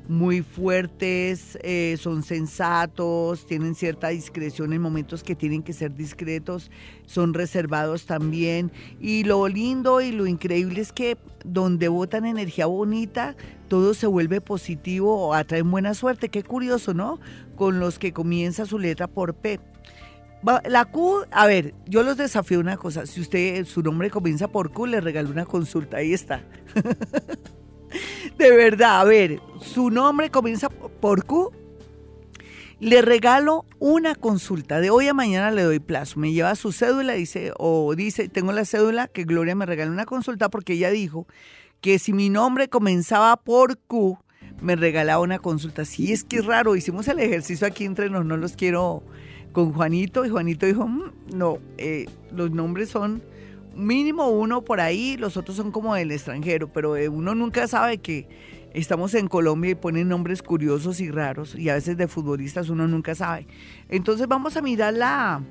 muy fuertes, eh, son sensatos, tienen cierta discreción en momentos que tienen que ser discretos, son reservados también. Y lo lindo y lo increíble es que donde botan energía bonita, todo se vuelve positivo o atraen buena suerte. Qué curioso, ¿no? Con los que comienza su letra por P. La Q, a ver, yo los desafío una cosa. Si usted, su nombre comienza por Q, le regalo una consulta. Ahí está. De verdad, a ver, su nombre comienza por Q. Le regalo una consulta. De hoy a mañana le doy plazo. Me lleva su cédula, dice, o dice, tengo la cédula, que Gloria me regale una consulta porque ella dijo que si mi nombre comenzaba por Q, me regalaba una consulta. Sí, es que es raro. Hicimos el ejercicio aquí entre nos, no los quiero con Juanito. Y Juanito dijo, mm, no, eh, los nombres son mínimo uno por ahí, los otros son como del extranjero, pero eh, uno nunca sabe que estamos en Colombia y ponen nombres curiosos y raros y a veces de futbolistas uno nunca sabe. Entonces vamos a mirar la,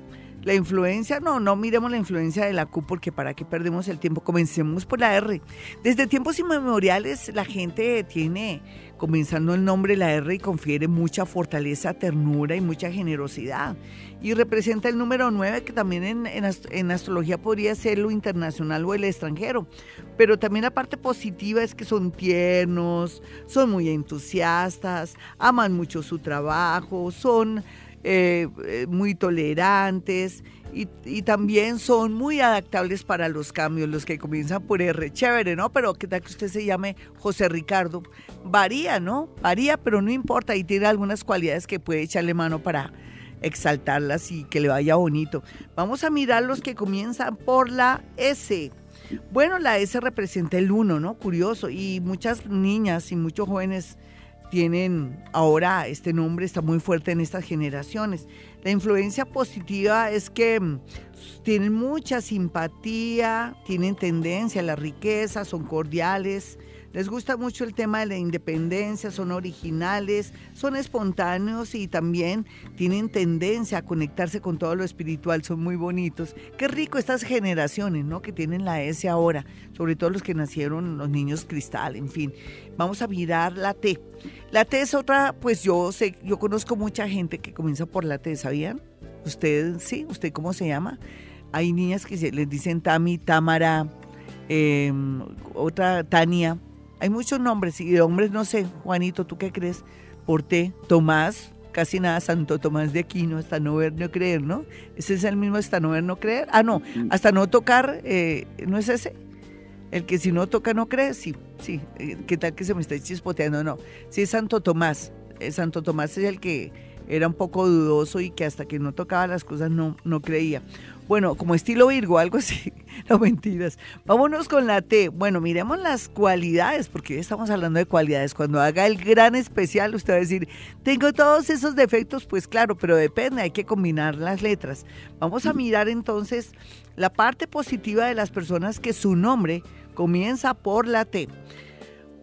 la influencia, no, no miremos la influencia de la Q porque para qué perdemos el tiempo. Comencemos por la R. Desde tiempos inmemoriales la gente tiene, comenzando el nombre, la R confiere mucha fortaleza, ternura y mucha generosidad. Y representa el número 9 que también en, en astrología podría ser lo internacional o el extranjero. Pero también la parte positiva es que son tiernos, son muy entusiastas, aman mucho su trabajo, son eh, eh, muy tolerantes y, también son muy adaptables para los cambios, los que comienzan por R. Chévere, ¿no? Pero qué tal que usted se llame José Ricardo. Varía, ¿no? Varía, pero no importa y tiene algunas cualidades que puede echarle mano para exaltarlas y que le vaya bonito. Vamos a mirar los que comienzan por la S. Bueno, la S representa el 1, ¿no? Curioso. Y muchas niñas y muchos jóvenes tienen ahora este nombre, está muy fuerte en estas generaciones. La influencia positiva es que mm, tienen mucha simpatía, tienen tendencia a la riqueza, son cordiales, les gusta mucho el tema de la independencia, son originales, son espontáneos y también tienen tendencia a conectarse con todo lo espiritual, son muy bonitos. Qué rico estas generaciones, ¿no? Que tienen la S ahora, sobre todo los que nacieron, los niños cristal, en fin. Vamos a mirar la T. La T es otra, pues yo sé, yo conozco mucha gente que comienza por la T, ¿sabían? ¿Usted sí? ¿Usted cómo se llama? Hay niñas que les dicen Tami, Tamara, em, otra Tania. Hay muchos nombres y de hombres no sé, Juanito, ¿tú qué crees? Por T, Tomás, casi nada Santo Tomás de Aquino, hasta no ver, no creer, ¿no? ¿Ese es el mismo hasta no ver, no creer? Ah, no, mm. hasta no tocar, eh, ¿no es ese? El que si no toca no cree, sí, sí. Eh, ¿Qué tal que se me está chispoteando? No, sí es Santo Tomás. Eh, Santo Tomás es el que era un poco dudoso y que hasta que no tocaba las cosas no, no creía. Bueno, como estilo Virgo, algo así. No mentiras. Vámonos con la T. Bueno, miremos las cualidades, porque hoy estamos hablando de cualidades. Cuando haga el gran especial, usted va a decir, tengo todos esos defectos, pues claro, pero depende, hay que combinar las letras. Vamos a mirar entonces la parte positiva de las personas que su nombre comienza por la T.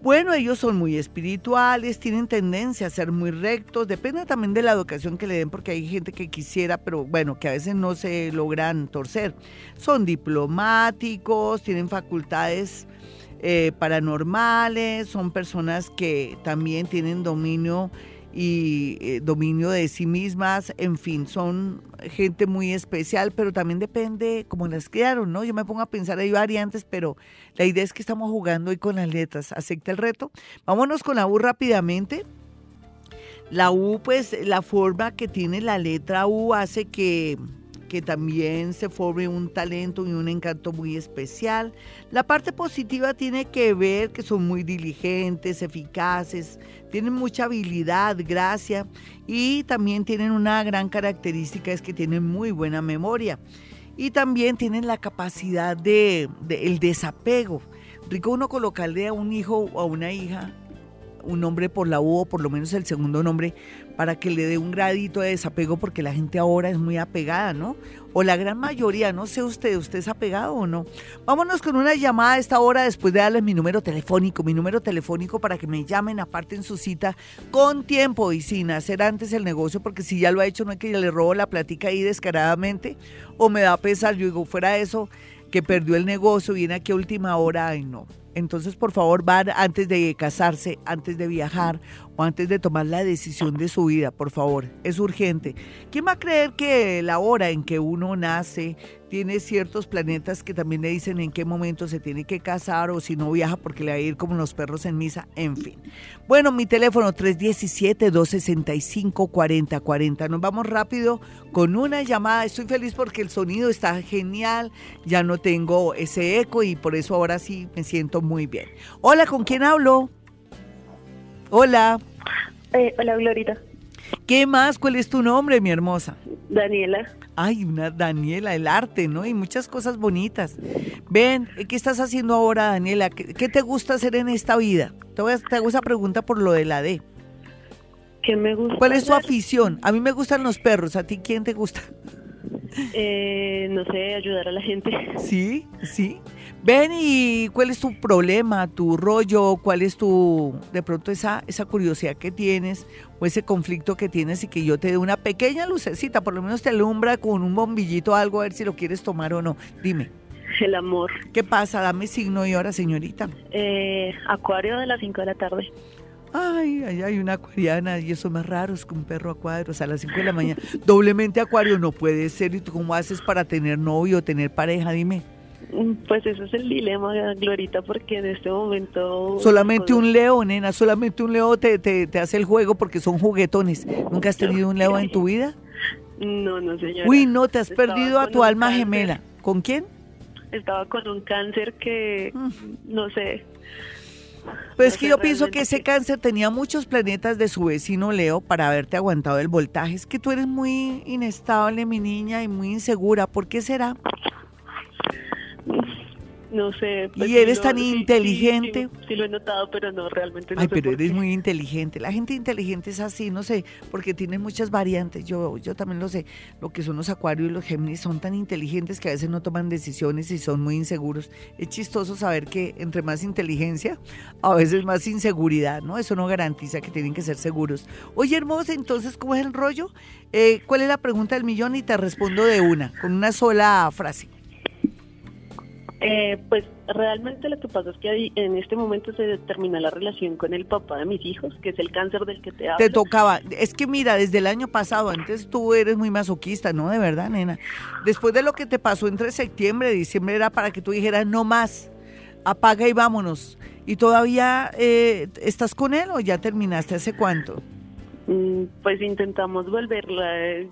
Bueno, ellos son muy espirituales, tienen tendencia a ser muy rectos, depende también de la educación que le den, porque hay gente que quisiera, pero bueno, que a veces no se logran torcer. Son diplomáticos, tienen facultades eh, paranormales, son personas que también tienen dominio y eh, dominio de sí mismas, en fin, son gente muy especial, pero también depende cómo las criaron, ¿no? Yo me pongo a pensar, hay variantes, pero la idea es que estamos jugando hoy con las letras. ¿Acepta el reto? Vámonos con la U rápidamente. La U, pues la forma que tiene la letra U hace que que también se forme un talento y un encanto muy especial. La parte positiva tiene que ver que son muy diligentes, eficaces, tienen mucha habilidad, gracia y también tienen una gran característica es que tienen muy buena memoria y también tienen la capacidad de, el desapego. Rico uno colocarle a un hijo o a una hija un nombre por la U o por lo menos el segundo nombre para que le dé un gradito de desapego porque la gente ahora es muy apegada, ¿no? O la gran mayoría, no sé usted, ¿usted es apegado o no? Vámonos con una llamada a esta hora después de darles mi número telefónico, mi número telefónico para que me llamen, aparte en su cita con tiempo y sin hacer antes el negocio, porque si ya lo ha hecho no es que le robo la platica ahí descaradamente o me da pesar, yo digo, fuera eso, que perdió el negocio, viene aquí a última hora, ay no Entonces, por favor, van antes de casarse, antes de viajar o antes de tomar la decisión de su vida, por favor. Es urgente. ¿Quién va a creer que la hora en que uno nace tiene ciertos planetas que también le dicen en qué momento se tiene que casar o si no viaja porque le va a ir como los perros en misa? En fin. Bueno, mi teléfono 317-265-4040. Nos vamos rápido con una llamada. Estoy feliz porque el sonido está genial. Ya no tengo ese eco y por eso ahora sí me siento muy bien. Hola, ¿con quién hablo? Hola. Eh, hola, Glorita. ¿Qué más? ¿Cuál es tu nombre, mi hermosa? Daniela. Ay, una Daniela, el arte, ¿no? Y muchas cosas bonitas. Ven, ¿qué estás haciendo ahora, Daniela? ¿Qué, te gusta hacer en esta vida? Te, voy a, te hago esa pregunta por lo de la D. ¿Qué me gusta? ¿Cuál es tu afición? A mí me gustan los perros. ¿A ti quién te gusta? Eh, no sé, ayudar a la gente. Sí, sí. Ven y cuál es tu problema, tu rollo, cuál es tu, de pronto esa, esa curiosidad que tienes o ese conflicto que tienes y que yo te dé una pequeña lucecita, por lo menos te alumbra con un bombillito algo a ver si lo quieres tomar o no. Dime. El amor. ¿Qué pasa? Dame signo y hora, señorita. Eh, acuario de las 5 de la tarde. Ay, ay, hay una acuariana y eso más raro es que un perro acuario, o sea, a las 5 de la mañana. Doblemente acuario no puede ser. ¿Y tú cómo haces para tener novio o tener pareja? Dime. Pues eso es el dilema, Glorita, porque en este momento... Solamente un leo, nena, solamente un leo te, te, te hace el juego porque son juguetones. ¿Nunca has tenido un leo en tu vida? No, no, señora. Uy, no, te has perdido a tu alma gemela. ¿Con quién? Estaba con un cáncer que, mm. no sé, pues que yo pienso que ese cáncer tenía muchos planetas de su vecino Leo para haberte aguantado el voltaje. Es que tú eres muy inestable, mi niña, y muy insegura. ¿Por qué será? No sé. Pues y eres tan inteligente. Sí, lo he notado, pero no, realmente no Ay, pero eres muy inteligente. La gente inteligente es así, no sé, porque tiene muchas variantes. Yo, yo también lo sé. Lo que son los acuarios y los Géminis son tan inteligentes que a veces no toman decisiones y son muy inseguros. Es chistoso saber que entre más inteligencia, a veces más inseguridad, ¿no? Eso no garantiza que tienen que ser seguros. Oye, hermosa, entonces, ¿cómo es el rollo? Eh, ¿Cuál es la pregunta del millón? Y te respondo de una, con una sola frase. Eh, pues realmente lo que pasa es que en este momento se termina la relación con el papá de mis hijos, que es el cáncer del que te hablo. Te tocaba. Es que mira, desde el año pasado, antes tú eres muy masoquista, ¿no? De verdad, nena. Después de lo que te pasó entre septiembre y diciembre era para que tú dijeras no más, apaga y vámonos. ¿Y todavía eh, estás con él o ya terminaste hace cuánto? Mm, pues intentamos volverla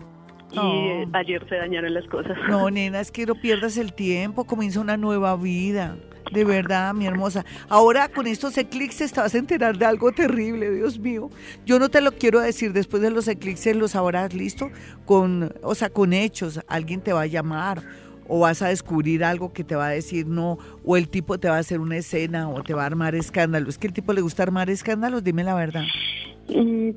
y ayer se dañaron las cosas. No, nena, es que no pierdas el tiempo, comienza una nueva vida. De verdad, mi hermosa. Ahora con estos eclipses te vas a enterar de algo terrible, Dios mío. Yo no te lo quiero decir, después de los eclipses los sabrás, ¿listo? Con, o sea, con hechos, alguien te va a llamar o vas a descubrir algo que te va a decir no, o el tipo te va a hacer una escena o te va a armar escándalos. Es que el tipo le gusta armar escándalos, dime la verdad. Mm,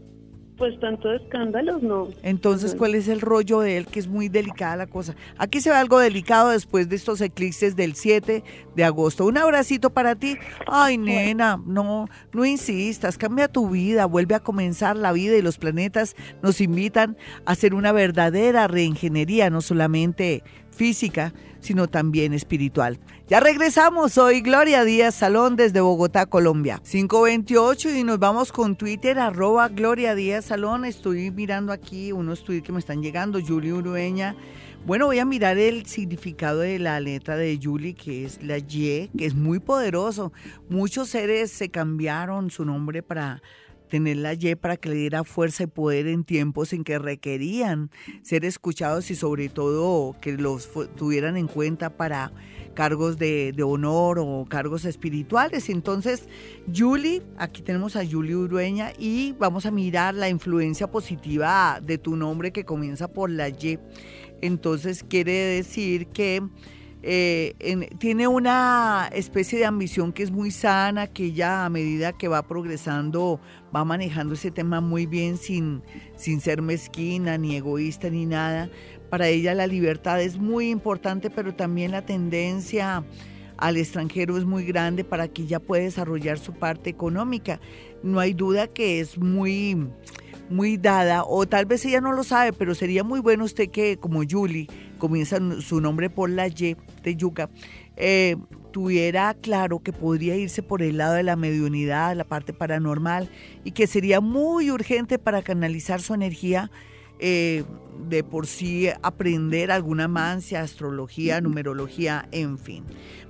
pues tanto de escándalos, no. Entonces, ¿cuál es el rollo de él? Que es muy delicada la cosa. Aquí se ve algo delicado después de estos eclipses del 7 de agosto. Un abracito para ti. Ay, nena, no, no insistas, cambia tu vida, vuelve a comenzar la vida y los planetas nos invitan a hacer una verdadera reingeniería, no solamente física, sino también espiritual. Ya regresamos, soy Gloria Díaz Salón desde Bogotá, Colombia. 528 y nos vamos con Twitter, arroba Gloria Díaz Salón. Estoy mirando aquí unos tweets que me están llegando, Julie Urueña. Bueno, voy a mirar el significado de la letra de Julie, que es la Y, que es muy poderoso. Muchos seres se cambiaron su nombre para tener la Y para que le diera fuerza y poder en tiempos en que requerían ser escuchados y sobre todo que los tuvieran en cuenta para cargos de, honor o cargos espirituales. Entonces, Julie, aquí tenemos a Julie Urueña y vamos a mirar la influencia positiva de tu nombre que comienza por la Y. Entonces, quiere decir que eh, tiene una especie de ambición que es muy sana, que ella a medida que va progresando va manejando ese tema muy bien sin, sin ser mezquina, ni egoísta, ni nada. Para ella la libertad es muy importante, pero también la tendencia al extranjero es muy grande para que ella pueda desarrollar su parte económica. No hay duda que es muy muy dada, o tal vez ella no lo sabe, pero sería muy bueno usted que, como Julie, comienza su nombre por la Y, de yuca, eh, tuviera claro que podría irse por el lado de la mediunidad, la parte paranormal, y que sería muy urgente para canalizar su energía eh, de por sí aprender alguna mancia, astrología, numerología, en fin.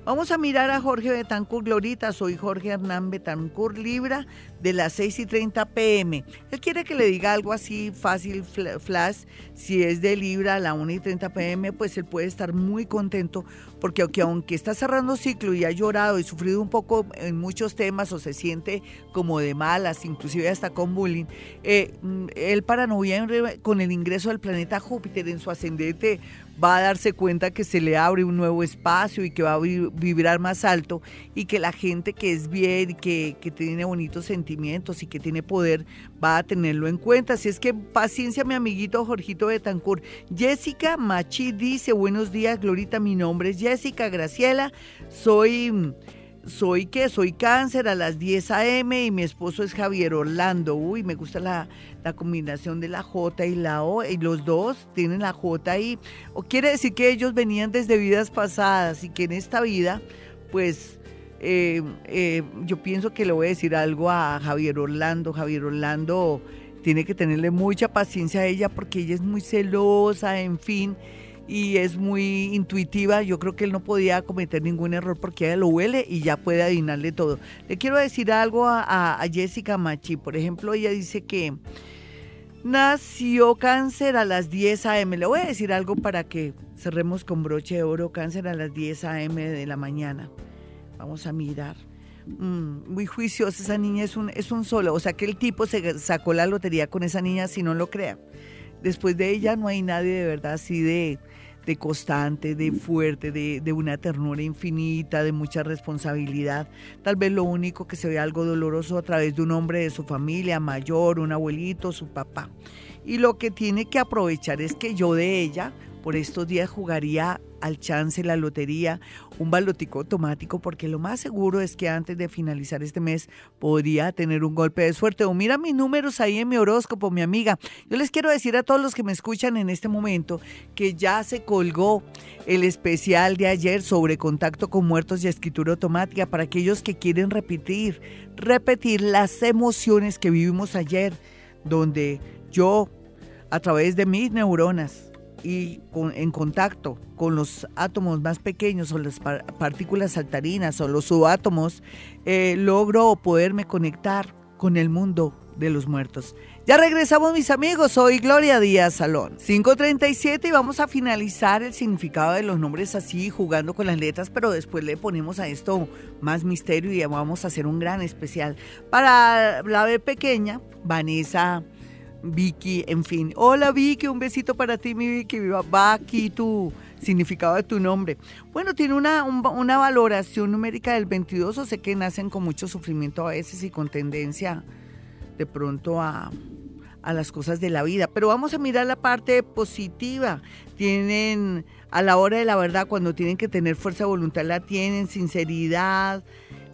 Vamos a mirar a Jorge Betancourt Glorita. Soy Jorge Hernán Betancourt Libra de las 6 y 30 pm. Él quiere que le diga algo así fácil, flash. Si es de Libra a la 1 y 30 pm, pues él puede estar muy contento porque aunque, aunque está cerrando ciclo y ha llorado y sufrido un poco en muchos temas o se siente como de malas, inclusive hasta con bullying, eh, mm, él para noviembre con el ingreso del planeta Júpiter en su ascendente va a darse cuenta que se le abre un nuevo espacio y que va a vibrar más alto y que la gente que es bien que, que, tiene bonitos sentimientos y que tiene poder va a tenerlo en cuenta. Así es que paciencia mi amiguito Jorgito Betancourt. Jessica Machi dice, buenos días Glorita, mi nombre es Jessica Graciela, soy soy que soy cáncer a las 10 a.m. y mi esposo es Javier Orlando. Uy, me gusta la, combinación de la J y la O. Y los dos tienen la J ahí. O quiere decir que ellos venían desde vidas pasadas y que en esta vida, pues eh, eh, yo pienso que le voy a decir algo a Javier Orlando. Javier Orlando tiene que tenerle mucha paciencia a ella porque ella es muy celosa, en fin y es muy intuitiva. Yo creo que él no podía cometer ningún error porque ella lo huele y ya puede adivinarle todo. Le quiero decir algo a, Jessica Machi. Por ejemplo, ella dice que nació cáncer a las 10 a.m. Le voy a decir algo para que cerremos con broche de oro. Cáncer a las 10 a.m. de la mañana. Vamos a mirar. Mm, muy juiciosa esa niña, es un, es un solo. O sea que el tipo se sacó la lotería con esa niña, si no lo crea. Después de ella no hay nadie de verdad así de, de constante, de fuerte, de, de, una ternura infinita, de mucha responsabilidad. Tal vez lo único que se ve algo doloroso a través de un hombre de su familia mayor, un abuelito, su papá. Y lo que tiene que aprovechar es que yo de ella por estos días jugaría al chance la lotería, un balotico automático, porque lo más seguro es que antes de finalizar este mes podría tener un golpe de suerte. O mira mis números ahí en mi horóscopo, mi amiga. Yo les quiero decir a todos los que me escuchan en este momento que ya se colgó el especial de ayer sobre contacto con muertos y escritura automática para aquellos que quieren repetir, repetir las emociones que vivimos ayer, donde yo, a través de mis neuronas, y en contacto con los átomos más pequeños o las partículas saltarinas o los subátomos, eh, logro poderme conectar con el mundo de los muertos. Ya regresamos mis amigos, soy Gloria Díaz Salón. 5.37 y vamos a finalizar el significado de los nombres así, jugando con las letras, pero después le ponemos a esto más misterio y vamos a hacer un gran especial. Para la B pequeña, Vanessa Vicky, en fin. Hola Vicky, un besito para ti, mi Vicky. Va aquí tu significado de tu nombre. Bueno, tiene una, una valoración numérica del 22, o sé que nacen con mucho sufrimiento a veces y con tendencia de pronto a, a las cosas de la vida. Pero vamos a mirar la parte positiva. Tienen, a la hora de la verdad, cuando tienen que tener fuerza de voluntad, la tienen, sinceridad,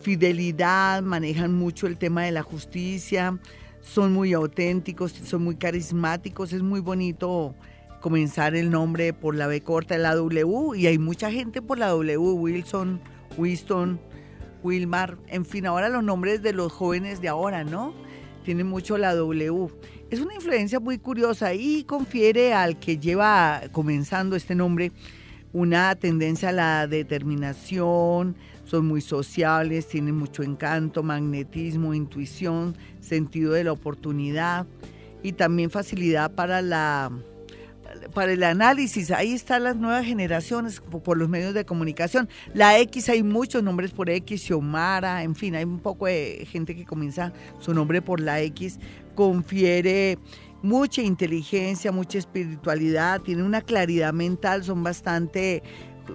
fidelidad, manejan mucho el tema de la justicia son muy auténticos, son muy carismáticos, es muy bonito comenzar el nombre por la B corta, la W, y hay mucha gente por la W, Wilson, Winston, Wilmar, en fin, ahora los nombres de los jóvenes de ahora, ¿no? Tienen mucho la W. Es una influencia muy curiosa y confiere al que lleva comenzando este nombre una tendencia a la determinación, son muy sociables, tienen mucho encanto, magnetismo, intuición, sentido de la oportunidad y también facilidad para la para el análisis. Ahí están las nuevas generaciones por los medios de comunicación. La X hay muchos nombres por X, Xiomara, en fin, hay un poco de gente que comienza su nombre por la X. Confiere mucha inteligencia, mucha espiritualidad, tiene una claridad mental, son bastante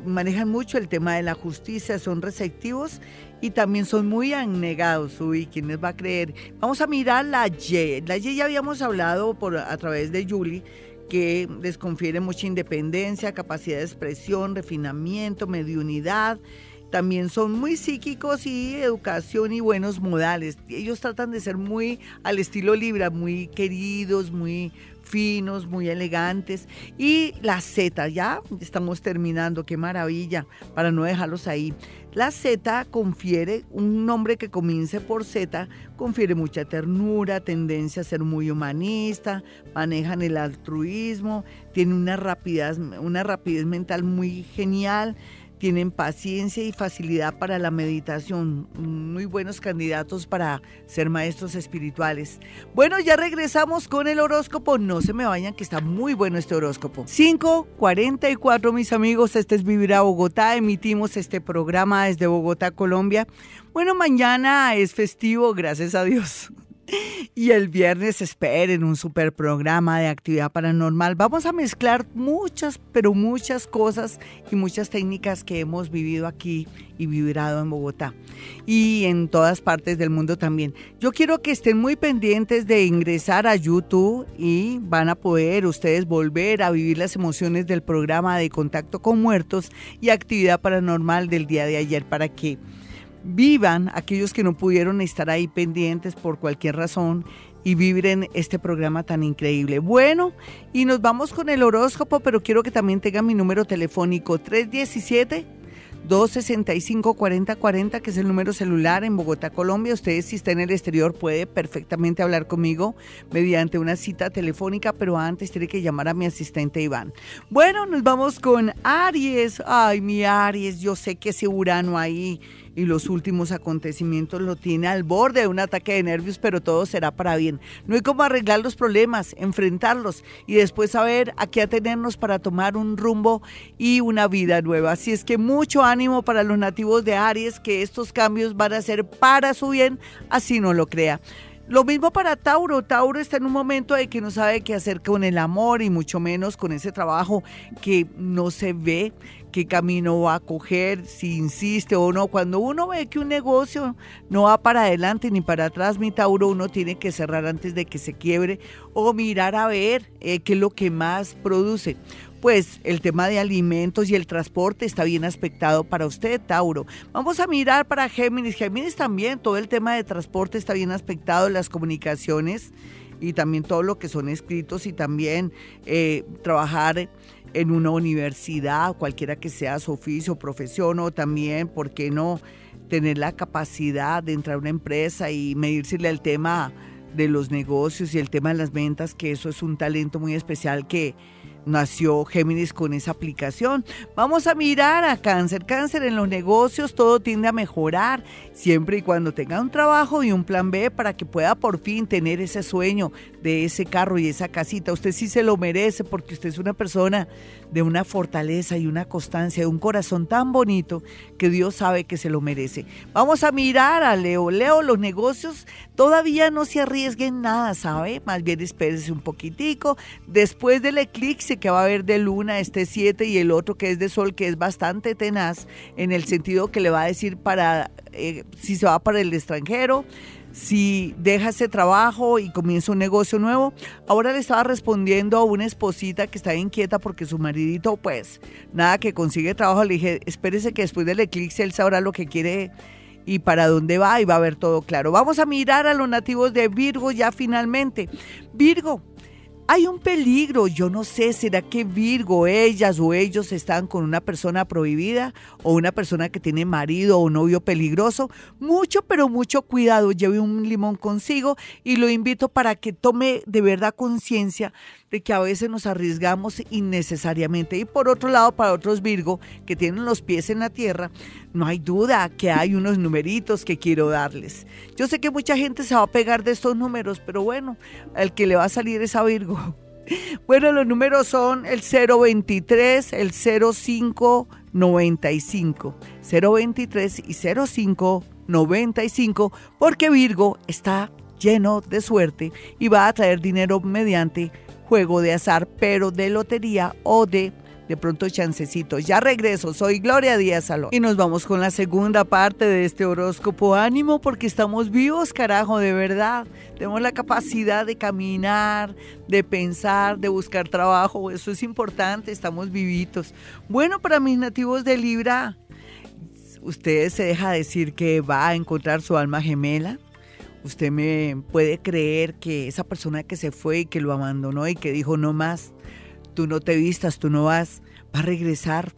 manejan mucho el tema de la justicia, son receptivos y también son muy anegados. Uy, ¿quién les va a creer? Vamos a mirar la Y. La Y ya habíamos hablado por, a través de Julie que les confiere mucha independencia, capacidad de expresión, refinamiento, mediunidad. También son muy psíquicos y educación y buenos modales. Ellos tratan de ser muy al estilo Libra, muy queridos, muy finos, muy elegantes. Y la Z, ya estamos terminando, qué maravilla, para no dejarlos ahí. La Z confiere, un nombre que comience por Z, confiere mucha ternura, tendencia a ser muy humanista, manejan el altruismo, tiene una rapidez, una rapidez mental muy genial tienen paciencia y facilidad para la meditación, muy buenos candidatos para ser maestros espirituales. Bueno, ya regresamos con el horóscopo, no se me vayan que está muy bueno este horóscopo. 5:44 mis amigos, este es Vivir a Bogotá, emitimos este programa desde Bogotá, Colombia. Bueno, mañana es festivo, gracias a Dios. Y el viernes esperen un super programa de actividad paranormal. Vamos a mezclar muchas, pero muchas cosas y muchas técnicas que hemos vivido aquí y vibrado en Bogotá y en todas partes del mundo también. Yo quiero que estén muy pendientes de ingresar a YouTube y van a poder ustedes volver a vivir las emociones del programa de contacto con muertos y actividad paranormal del día de ayer para que vivan aquellos que no pudieron estar ahí pendientes por cualquier razón y vibren este programa tan increíble. Bueno, y nos vamos con el horóscopo, pero quiero que también tengan mi número telefónico 317 265-4040, que es el número celular en Bogotá, Colombia. Ustedes si está en el exterior puede perfectamente hablar conmigo mediante una cita telefónica, pero antes tiene que llamar a mi asistente Iván. Bueno, nos vamos con Aries. Ay, mi Aries, yo sé que ese Urano ahí y los últimos acontecimientos lo tiene al borde de un ataque de nervios, pero todo será para bien. No hay como arreglar los problemas, enfrentarlos y después saber a qué atenernos para tomar un rumbo y una vida nueva. Así es que mucho ánimo para los nativos de Aries, que estos cambios van a ser para su bien, así no lo crea. Lo mismo para Tauro. Tauro está en un momento de que no sabe qué hacer con el amor y mucho menos con ese trabajo que no se ve qué camino va a coger, si insiste o no. Cuando uno ve que un negocio no va para adelante ni para atrás, mi Tauro, uno tiene que cerrar antes de que se quiebre o mirar a ver eh, qué es lo que más produce. Pues el tema de alimentos y el transporte está bien aspectado para usted, Tauro. Vamos a mirar para Géminis. Géminis también, todo el tema de transporte está bien aspectado, las comunicaciones y también todo lo que son escritos y también eh, trabajar en una universidad, cualquiera que sea su oficio, profesión o también, ¿por qué no tener la capacidad de entrar a una empresa y medírsele al tema de los negocios y el tema de las ventas, que eso es un talento muy especial que nació Géminis con esa aplicación. Vamos a mirar a cáncer. Cáncer en los negocios, todo tiende a mejorar siempre y cuando tenga un trabajo y un plan B para que pueda por fin tener ese sueño de ese carro y esa casita. Usted sí se lo merece porque usted es una persona de una fortaleza y una constancia, de un corazón tan bonito que Dios sabe que se lo merece. Vamos a mirar a Leo. Leo, los negocios todavía no se arriesguen nada, ¿sabe? Más bien espérese un poquitico. Después del eclipse que va a haber de luna, este 7 y el otro que es de sol, que es bastante tenaz, en el sentido que le va a decir para eh, si se va para el extranjero, si deja ese trabajo y comienza un negocio nuevo. Ahora le estaba respondiendo a una esposita que está inquieta porque su maridito, pues, nada que consigue trabajo. Le dije, espérese que después del eclipse él sabrá lo que quiere y para dónde va y va a ver todo claro. Vamos a mirar a los nativos de Virgo ya finalmente. Virgo, hay un peligro, yo no sé, ¿será que Virgo, ellas o ellos están con una persona prohibida o una persona que tiene marido o novio peligroso? Mucho, pero mucho cuidado, lleve un limón consigo y lo invito para que tome de verdad conciencia de que a veces nos arriesgamos innecesariamente. Y por otro lado, para otros Virgo que tienen los pies en la tierra, no hay duda que hay unos numeritos que quiero darles. Yo sé que mucha gente se va a pegar de estos números, pero bueno, el que le va a salir es a Virgo. Bueno, los números son el 023, el 0595, 023 y 0595, porque Virgo está lleno de suerte y va a traer dinero mediante juego de azar, pero de lotería o de de pronto chancecitos. Ya regreso, soy Gloria Díaz Salón. Y nos vamos con la segunda parte de este horóscopo. Ánimo porque estamos vivos, carajo, de verdad. Tenemos la capacidad de caminar, de pensar, de buscar trabajo. Eso es importante, estamos vivitos. Bueno, para mis nativos de Libra, usted se deja decir que va a encontrar su alma gemela Usted me puede creer que esa persona que se fue y que lo abandonó y que dijo no más, tú no te vistas, tú no vas, va a regresar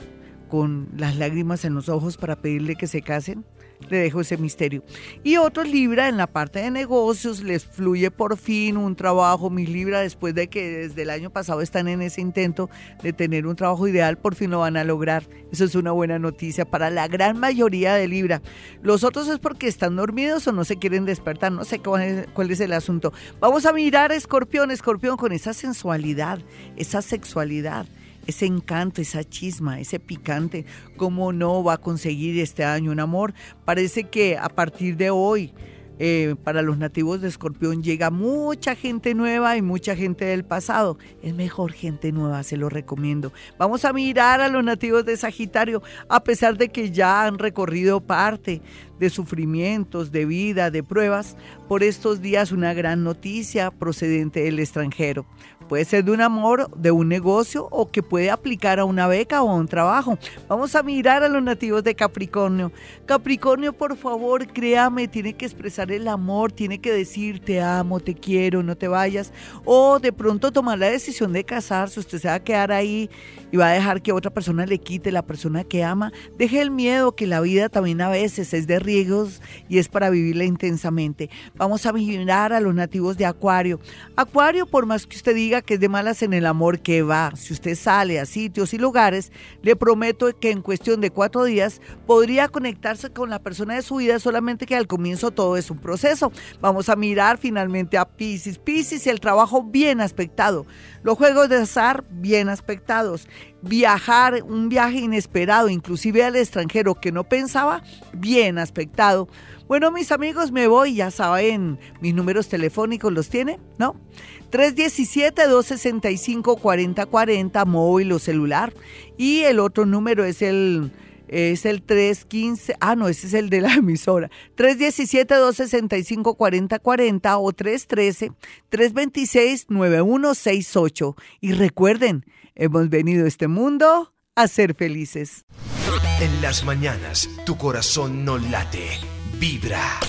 con las lágrimas en los ojos para pedirle que se casen le dejo ese misterio. Y otros Libra en la parte de negocios, les fluye por fin un trabajo, mi Libra, después de que desde el año pasado están en ese intento de tener un trabajo ideal, por fin lo van a lograr. Eso es una buena noticia para la gran mayoría de Libra. Los otros es porque están dormidos o no se quieren despertar, no sé cuál es, cuál es el asunto. Vamos a mirar Escorpión, Escorpión con esa sensualidad, esa sexualidad ese encanto, esa chisma, ese picante, ¿cómo no va a conseguir este año un amor? Parece que a partir de hoy, eh, para los nativos de Escorpión llega mucha gente nueva y mucha gente del pasado. Es mejor gente nueva, se lo recomiendo. Vamos a mirar a los nativos de Sagitario, a pesar de que ya han recorrido parte de sufrimientos, de vida, de pruebas, por estos días una gran noticia procedente del extranjero. Puede ser de un amor, de un negocio o que puede aplicar a una beca o a un trabajo. Vamos a mirar a los nativos de Capricornio. Capricornio, por favor, créame, tiene que expresar el amor, tiene que decir te amo, te quiero, no te vayas. O de pronto tomar la decisión de casarse, usted se va a quedar ahí y va a dejar que otra persona le quite la persona que ama. Deje el miedo, que la vida también a veces es de riesgos y es para vivirla intensamente. Vamos a mirar a los nativos de Acuario. Acuario, por más que usted que es de malas en el amor que va. Si usted sale a sitios y lugares, le prometo que en cuestión de cuatro días podría conectarse con la persona de su vida, solamente que al comienzo todo es un proceso. Vamos a mirar finalmente a Pisces. Pisces, el trabajo bien aspectado. Los juegos de azar bien aspectados. Viajar, un viaje inesperado, inclusive al extranjero que no pensaba, bien aspectado. Bueno, mis amigos, me voy, ya saben, mis números telefónicos los tiene, ¿no? 317-265-4040, móvil o celular. Y el otro número es el, es el 315, ah, no, ese es el de la emisora. 317-265-4040 o 313-326-9168. Y recuerden, hemos venido a este mundo a ser felices. En las mañanas, tu corazón no late, Vibra.